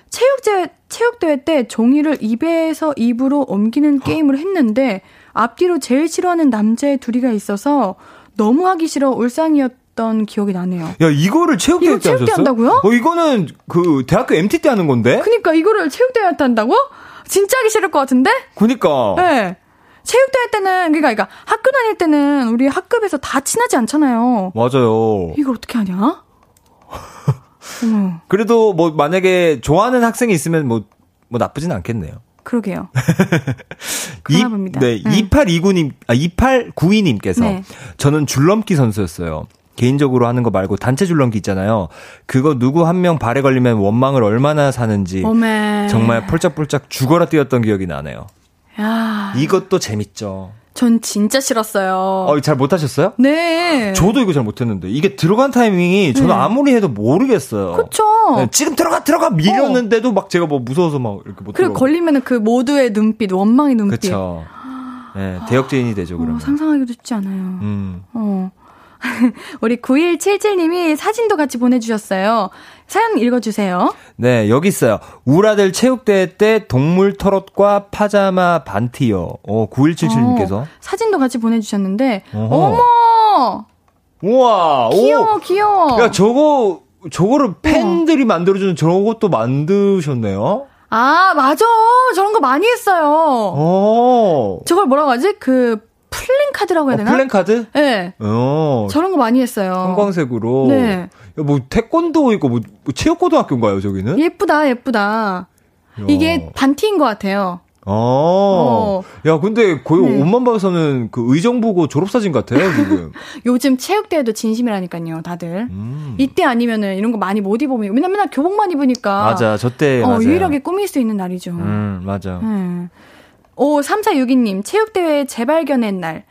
체육제, 체육대회 때 종이를 입에서 입으로 옮기는 게임을 했는데 앞뒤로 제일 싫어하는 남자의 둘이가 있어서 너무 하기 싫어 울상이었 던 기억이 나네요. 야 이거를 체육대회 이거 때 체육대 하셨어요? 한다고요? 어 이거는 그 대학교 MT 때 하는 건데? 그니까 이거를 체육대회 때 한다고? 진짜 하기 싫을 것 같은데? 그니까. 네. 체육대회 때는, 그니까, 그니까 학교 다닐 때는 우리 학급에서 다 친하지 않잖아요. 맞아요. 이걸 어떻게 하냐? <laughs> 그래도 뭐 만약에 좋아하는 학생이 있으면 뭐, 뭐 나쁘진 않겠네요. 그러게요. <laughs> 이, 그런가 봅니다. 네, 응. 2829님, 아, 2892님께서 네. 저는 줄넘기 선수였어요. 개인적으로 하는 거 말고 단체 줄넘기 있잖아요. 그거 누구 한 명 발에 걸리면 원망을 얼마나 사는지 어메. 정말 폴짝폴짝 죽어라 뛰었던 기억이 나네요. 야, 이것도 재밌죠. 전 진짜 싫었어요. 어, 잘 못하셨어요? 네. 저도 이거 잘 못했는데 이게 들어간 타이밍이 저는 네. 아무리 해도 모르겠어요. 그쵸. 네, 지금 들어가 들어가 밀었는데도 막 제가 뭐 무서워서 막 이렇게 못 그리고. 걸리면은 그 모두의 눈빛, 원망의 눈빛. 그쵸. 네, 대역죄인이 되죠 어, 그러면. 상상하기도 쉽지 않아요. 음. 어. <laughs> 우리 9177님이 사진도 같이 보내주셨어요. 사연 읽어주세요. 네, 여기 있어요. 우라들 체육대회 때 동물 터롯과 파자마 반티요. 어, 9177님께서. 어, 사진도 같이 보내주셨는데, 어허. 어머! 우와, 귀여워, 오. 귀여워. 야, 저거, 저거를 팬들이 만들어주는 저것도 만드셨네요? 아, 맞아. 저런 거 많이 했어요. 어. 저걸 뭐라고 하지? 그, 플랜 카드라고 해야 어, 되나? 플랜 카드? 네. 어. 저런 거 많이 했어요. 형광색으로. 네. 야, 뭐, 태권도 있고, 뭐, 뭐 체육고등학교인가요, 저기는? 예쁘다, 예쁘다. 야. 이게 반티인 것 같아요. 어. 야, 근데 거의 네. 옷만 봐서는 그 의정부고 졸업사진 같아요, 지금. <laughs> 요즘 체육대회도 진심이라니까요, 다들. 음. 이때 아니면은 이런 거 많이 못 입으면, 맨날 맨날 교복만 입으니까. 맞아, 저 때. 어, 맞아요. 유일하게 꾸밀 수 있는 날이죠. 음, 맞아. 네. 오, 3462님, 체육대회 재발견의 날.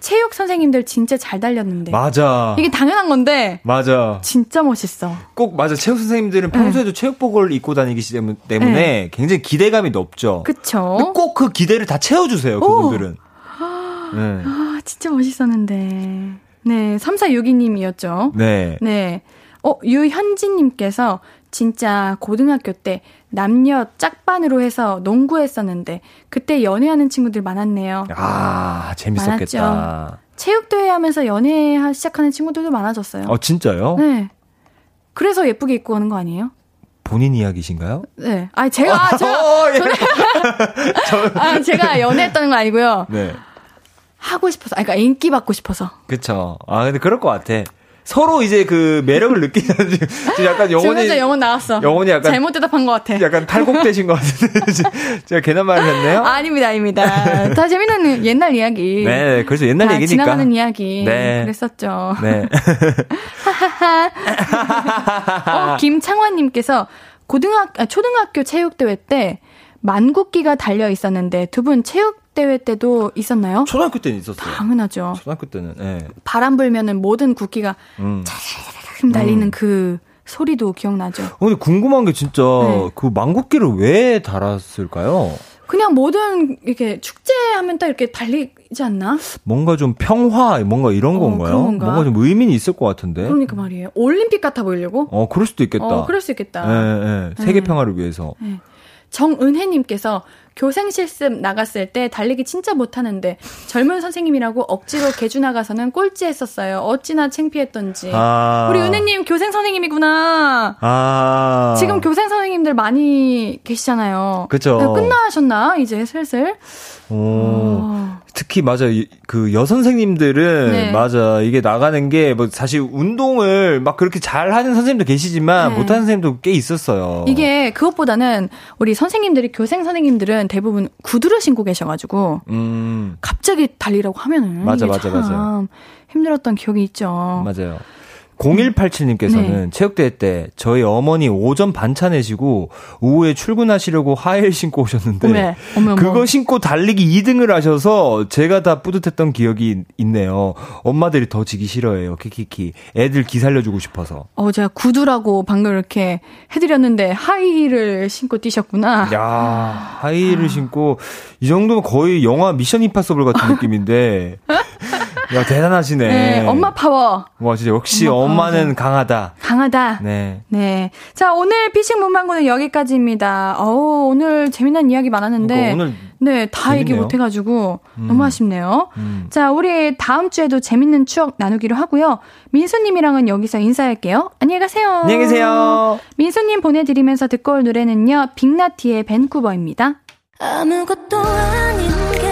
체육 선생님들 진짜 잘 달렸는데. 맞아. 이게 당연한 건데, 맞아. 진짜 멋있어. 꼭 맞아. 체육 선생님들은 네. 평소에도 체육복을 입고 다니기 때문- 때문에 굉장히 기대감이 높죠. 그쵸? 꼭 그 기대를 다 채워주세요. 그분들은. 네. 아, 진짜 멋있었는데. 네, 3462님이었죠. 네. 네. 어, 유현진님께서 진짜 고등학교 때 남녀 짝반으로 해서 농구했었는데 그때 연애하는 친구들 많았네요. 아 재밌었겠다. 체육대회 하면서 연애 시작하는 친구들도 많아졌어요. 어 진짜요? 네. 그래서 예쁘게 입고 가는 거 아니에요? 본인 이야기신가요? 네. 아, 제가, 아, 제가, 어, 예. <laughs> 아, 제가 연애했다는 건 아니고요. 네. 하고 싶어서, 아, 그러니까 인기 받고 싶어서. 그쵸. 아 근데 그럴 것 같아. 서로 이제 그 매력을 느끼는 지금 약간 영혼이 영혼 나왔어. 영혼이 약간 잘못 대답한 것 같아. 약간 탈곡되신 것 같은데 제가 괜한 말을 했네요. 아닙니다, 아닙니다. 다 재밌는 옛날 이야기. 네, 그래서 옛날 다 얘기니까. 지나가는 이야기. 네. 그랬었죠. 네. <laughs> 어, 김창환님께서 고등학교, 아, 초등학교 체육대회 때 만국기가 달려 있었는데 두 분 체육 대회 때도 있었나요? 초등학교 때는 있었어요. 당연하죠. 초등학교 때는. 예. 바람 불면은 모든 국기가 음. 흠 달리는 그 소리도 기억나죠. 어, 근데 궁금한 게 진짜 네. 그 망국기를 왜 달았을까요? 그냥 모든 이렇게 축제하면 딱 이렇게 달리지 않나? 뭔가 좀 평화 뭔가 이런 어, 건가요? 건가? 뭔가 좀 의미는 있을 것 같은데. 그러니까 말이에요. 올림픽 같아 보이려고? 어, 그럴 수도 있겠다. 어, 그럴 수 있겠다. 예, 예. 세계 음. 평화를 위해서. 정은혜님께서 교생 실습 나갔을 때 달리기 진짜 못하는데 젊은 선생님이라고 억지로 개주 나가서는 꼴찌했었어요. 어찌나 창피했던지. 아. 우리 은혜님 교생 선생님이구나. 아. 지금 교생 선생님들 많이 계시잖아요. 그쵸. 네, 끝나셨나 이제 슬슬. 오. 어. 특히 맞아 이- 그 여선생님들은 네. 맞아 이게 나가는 게 뭐 사실 운동을 막 그렇게 잘 하는 선생님도 계시지만 네. 못하는 선생님도 꽤 있었어요. 이게 그것보다는 우리 선생님들이 교생 선생님들은 대부분 구두를 신고 계셔가지고 음 갑자기 달리라고 하면은 맞아, 맞아, 참 맞아. 힘들었던 기억이 있죠. 맞아요. 0187님께서는 네. 체육대회 때 저희 어머니 오전 반차 내시고 오후에 출근하시려고 하이힐 신고 오셨는데 왜? 어머, 어머. 그거 신고 달리기 2등을 하셔서 제가 다 뿌듯했던 기억이 있네요. 엄마들이 더 지기 싫어해요. 키키키. 애들 기 살려주고 싶어서. 어, 제가 구두라고 방금 이렇게 해드렸는데 하이힐을 신고 뛰셨구나. 야 하이힐을 신고 이 정도면 거의 영화 미션 임파서블 같은 느낌인데 <laughs> 야 대단하시네. 네, 엄마 파워 와 진짜 역시 엄마 엄마는 강하다. 강하다. 네. 네. 자, 오늘 피식 문방구는 여기까지입니다. 어우, 오늘 재미난 이야기 많았는데. 그러니까 오늘 네, 다 얘기 재밌네요. 못해가지고 너무 아쉽네요. 음. 자, 우리 다음 주에도 재밌는 추억 나누기로 하고요. 민수님이랑은 여기서 인사할게요. 안녕히 가세요. 안녕히 계세요. 민수님 보내드리면서 듣고 올 노래는요. 빅나티의 밴쿠버입니다. 아무것도 아닌 게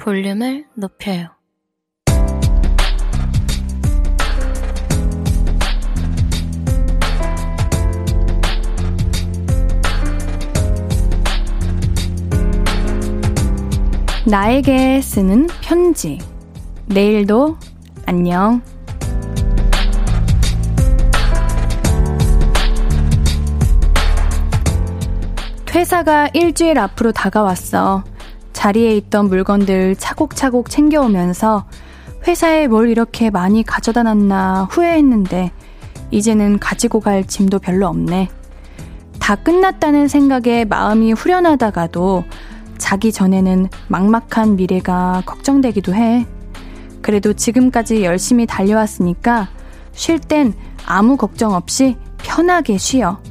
볼륨을 높여요. 나에게 쓰는 편지. 내일도 안녕. 퇴사가 일주일 앞으로 다가왔어. 자리에 있던 물건들 차곡차곡 챙겨오면서 회사에 뭘 이렇게 많이 가져다 놨나 후회했는데 이제는 가지고 갈 짐도 별로 없네. 다 끝났다는 생각에 마음이 후련하다가도 자기 전에는 막막한 미래가 걱정되기도 해. 그래도 지금까지 열심히 달려왔으니까 쉴 땐 아무 걱정 없이 편하게 쉬어.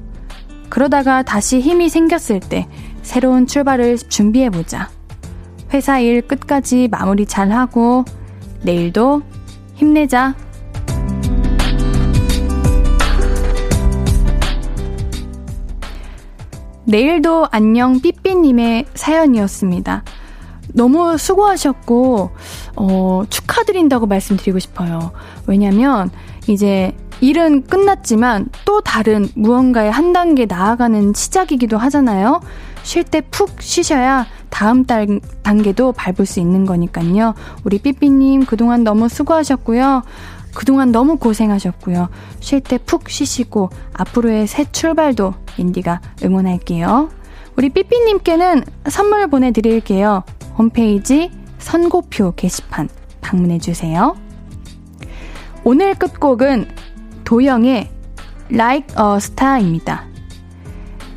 그러다가 다시 힘이 생겼을 때 새로운 출발을 준비해보자. 회사 일 끝까지 마무리 잘 하고 내일도 힘내자. 내일도 안녕 삐삐님의 사연이었습니다. 너무 수고하셨고, 어, 축하드린다고 말씀드리고 싶어요. 왜냐면, 이제 일은 끝났지만 또 다른 무언가의 한 단계 나아가는 시작이기도 하잖아요. 쉴 때 푹 쉬셔야 다음 달, 단계도 밟을 수 있는 거니까요. 우리 삐삐님 그동안 너무 수고하셨고요. 그동안 너무 고생하셨고요. 쉴 때 푹 쉬시고 앞으로의 새 출발도 인디가 응원할게요. 우리 삐삐님께는 선물 보내드릴게요. 홈페이지 선고표 게시판 방문해주세요. 오늘 끝곡은 도영의 Like a Star입니다.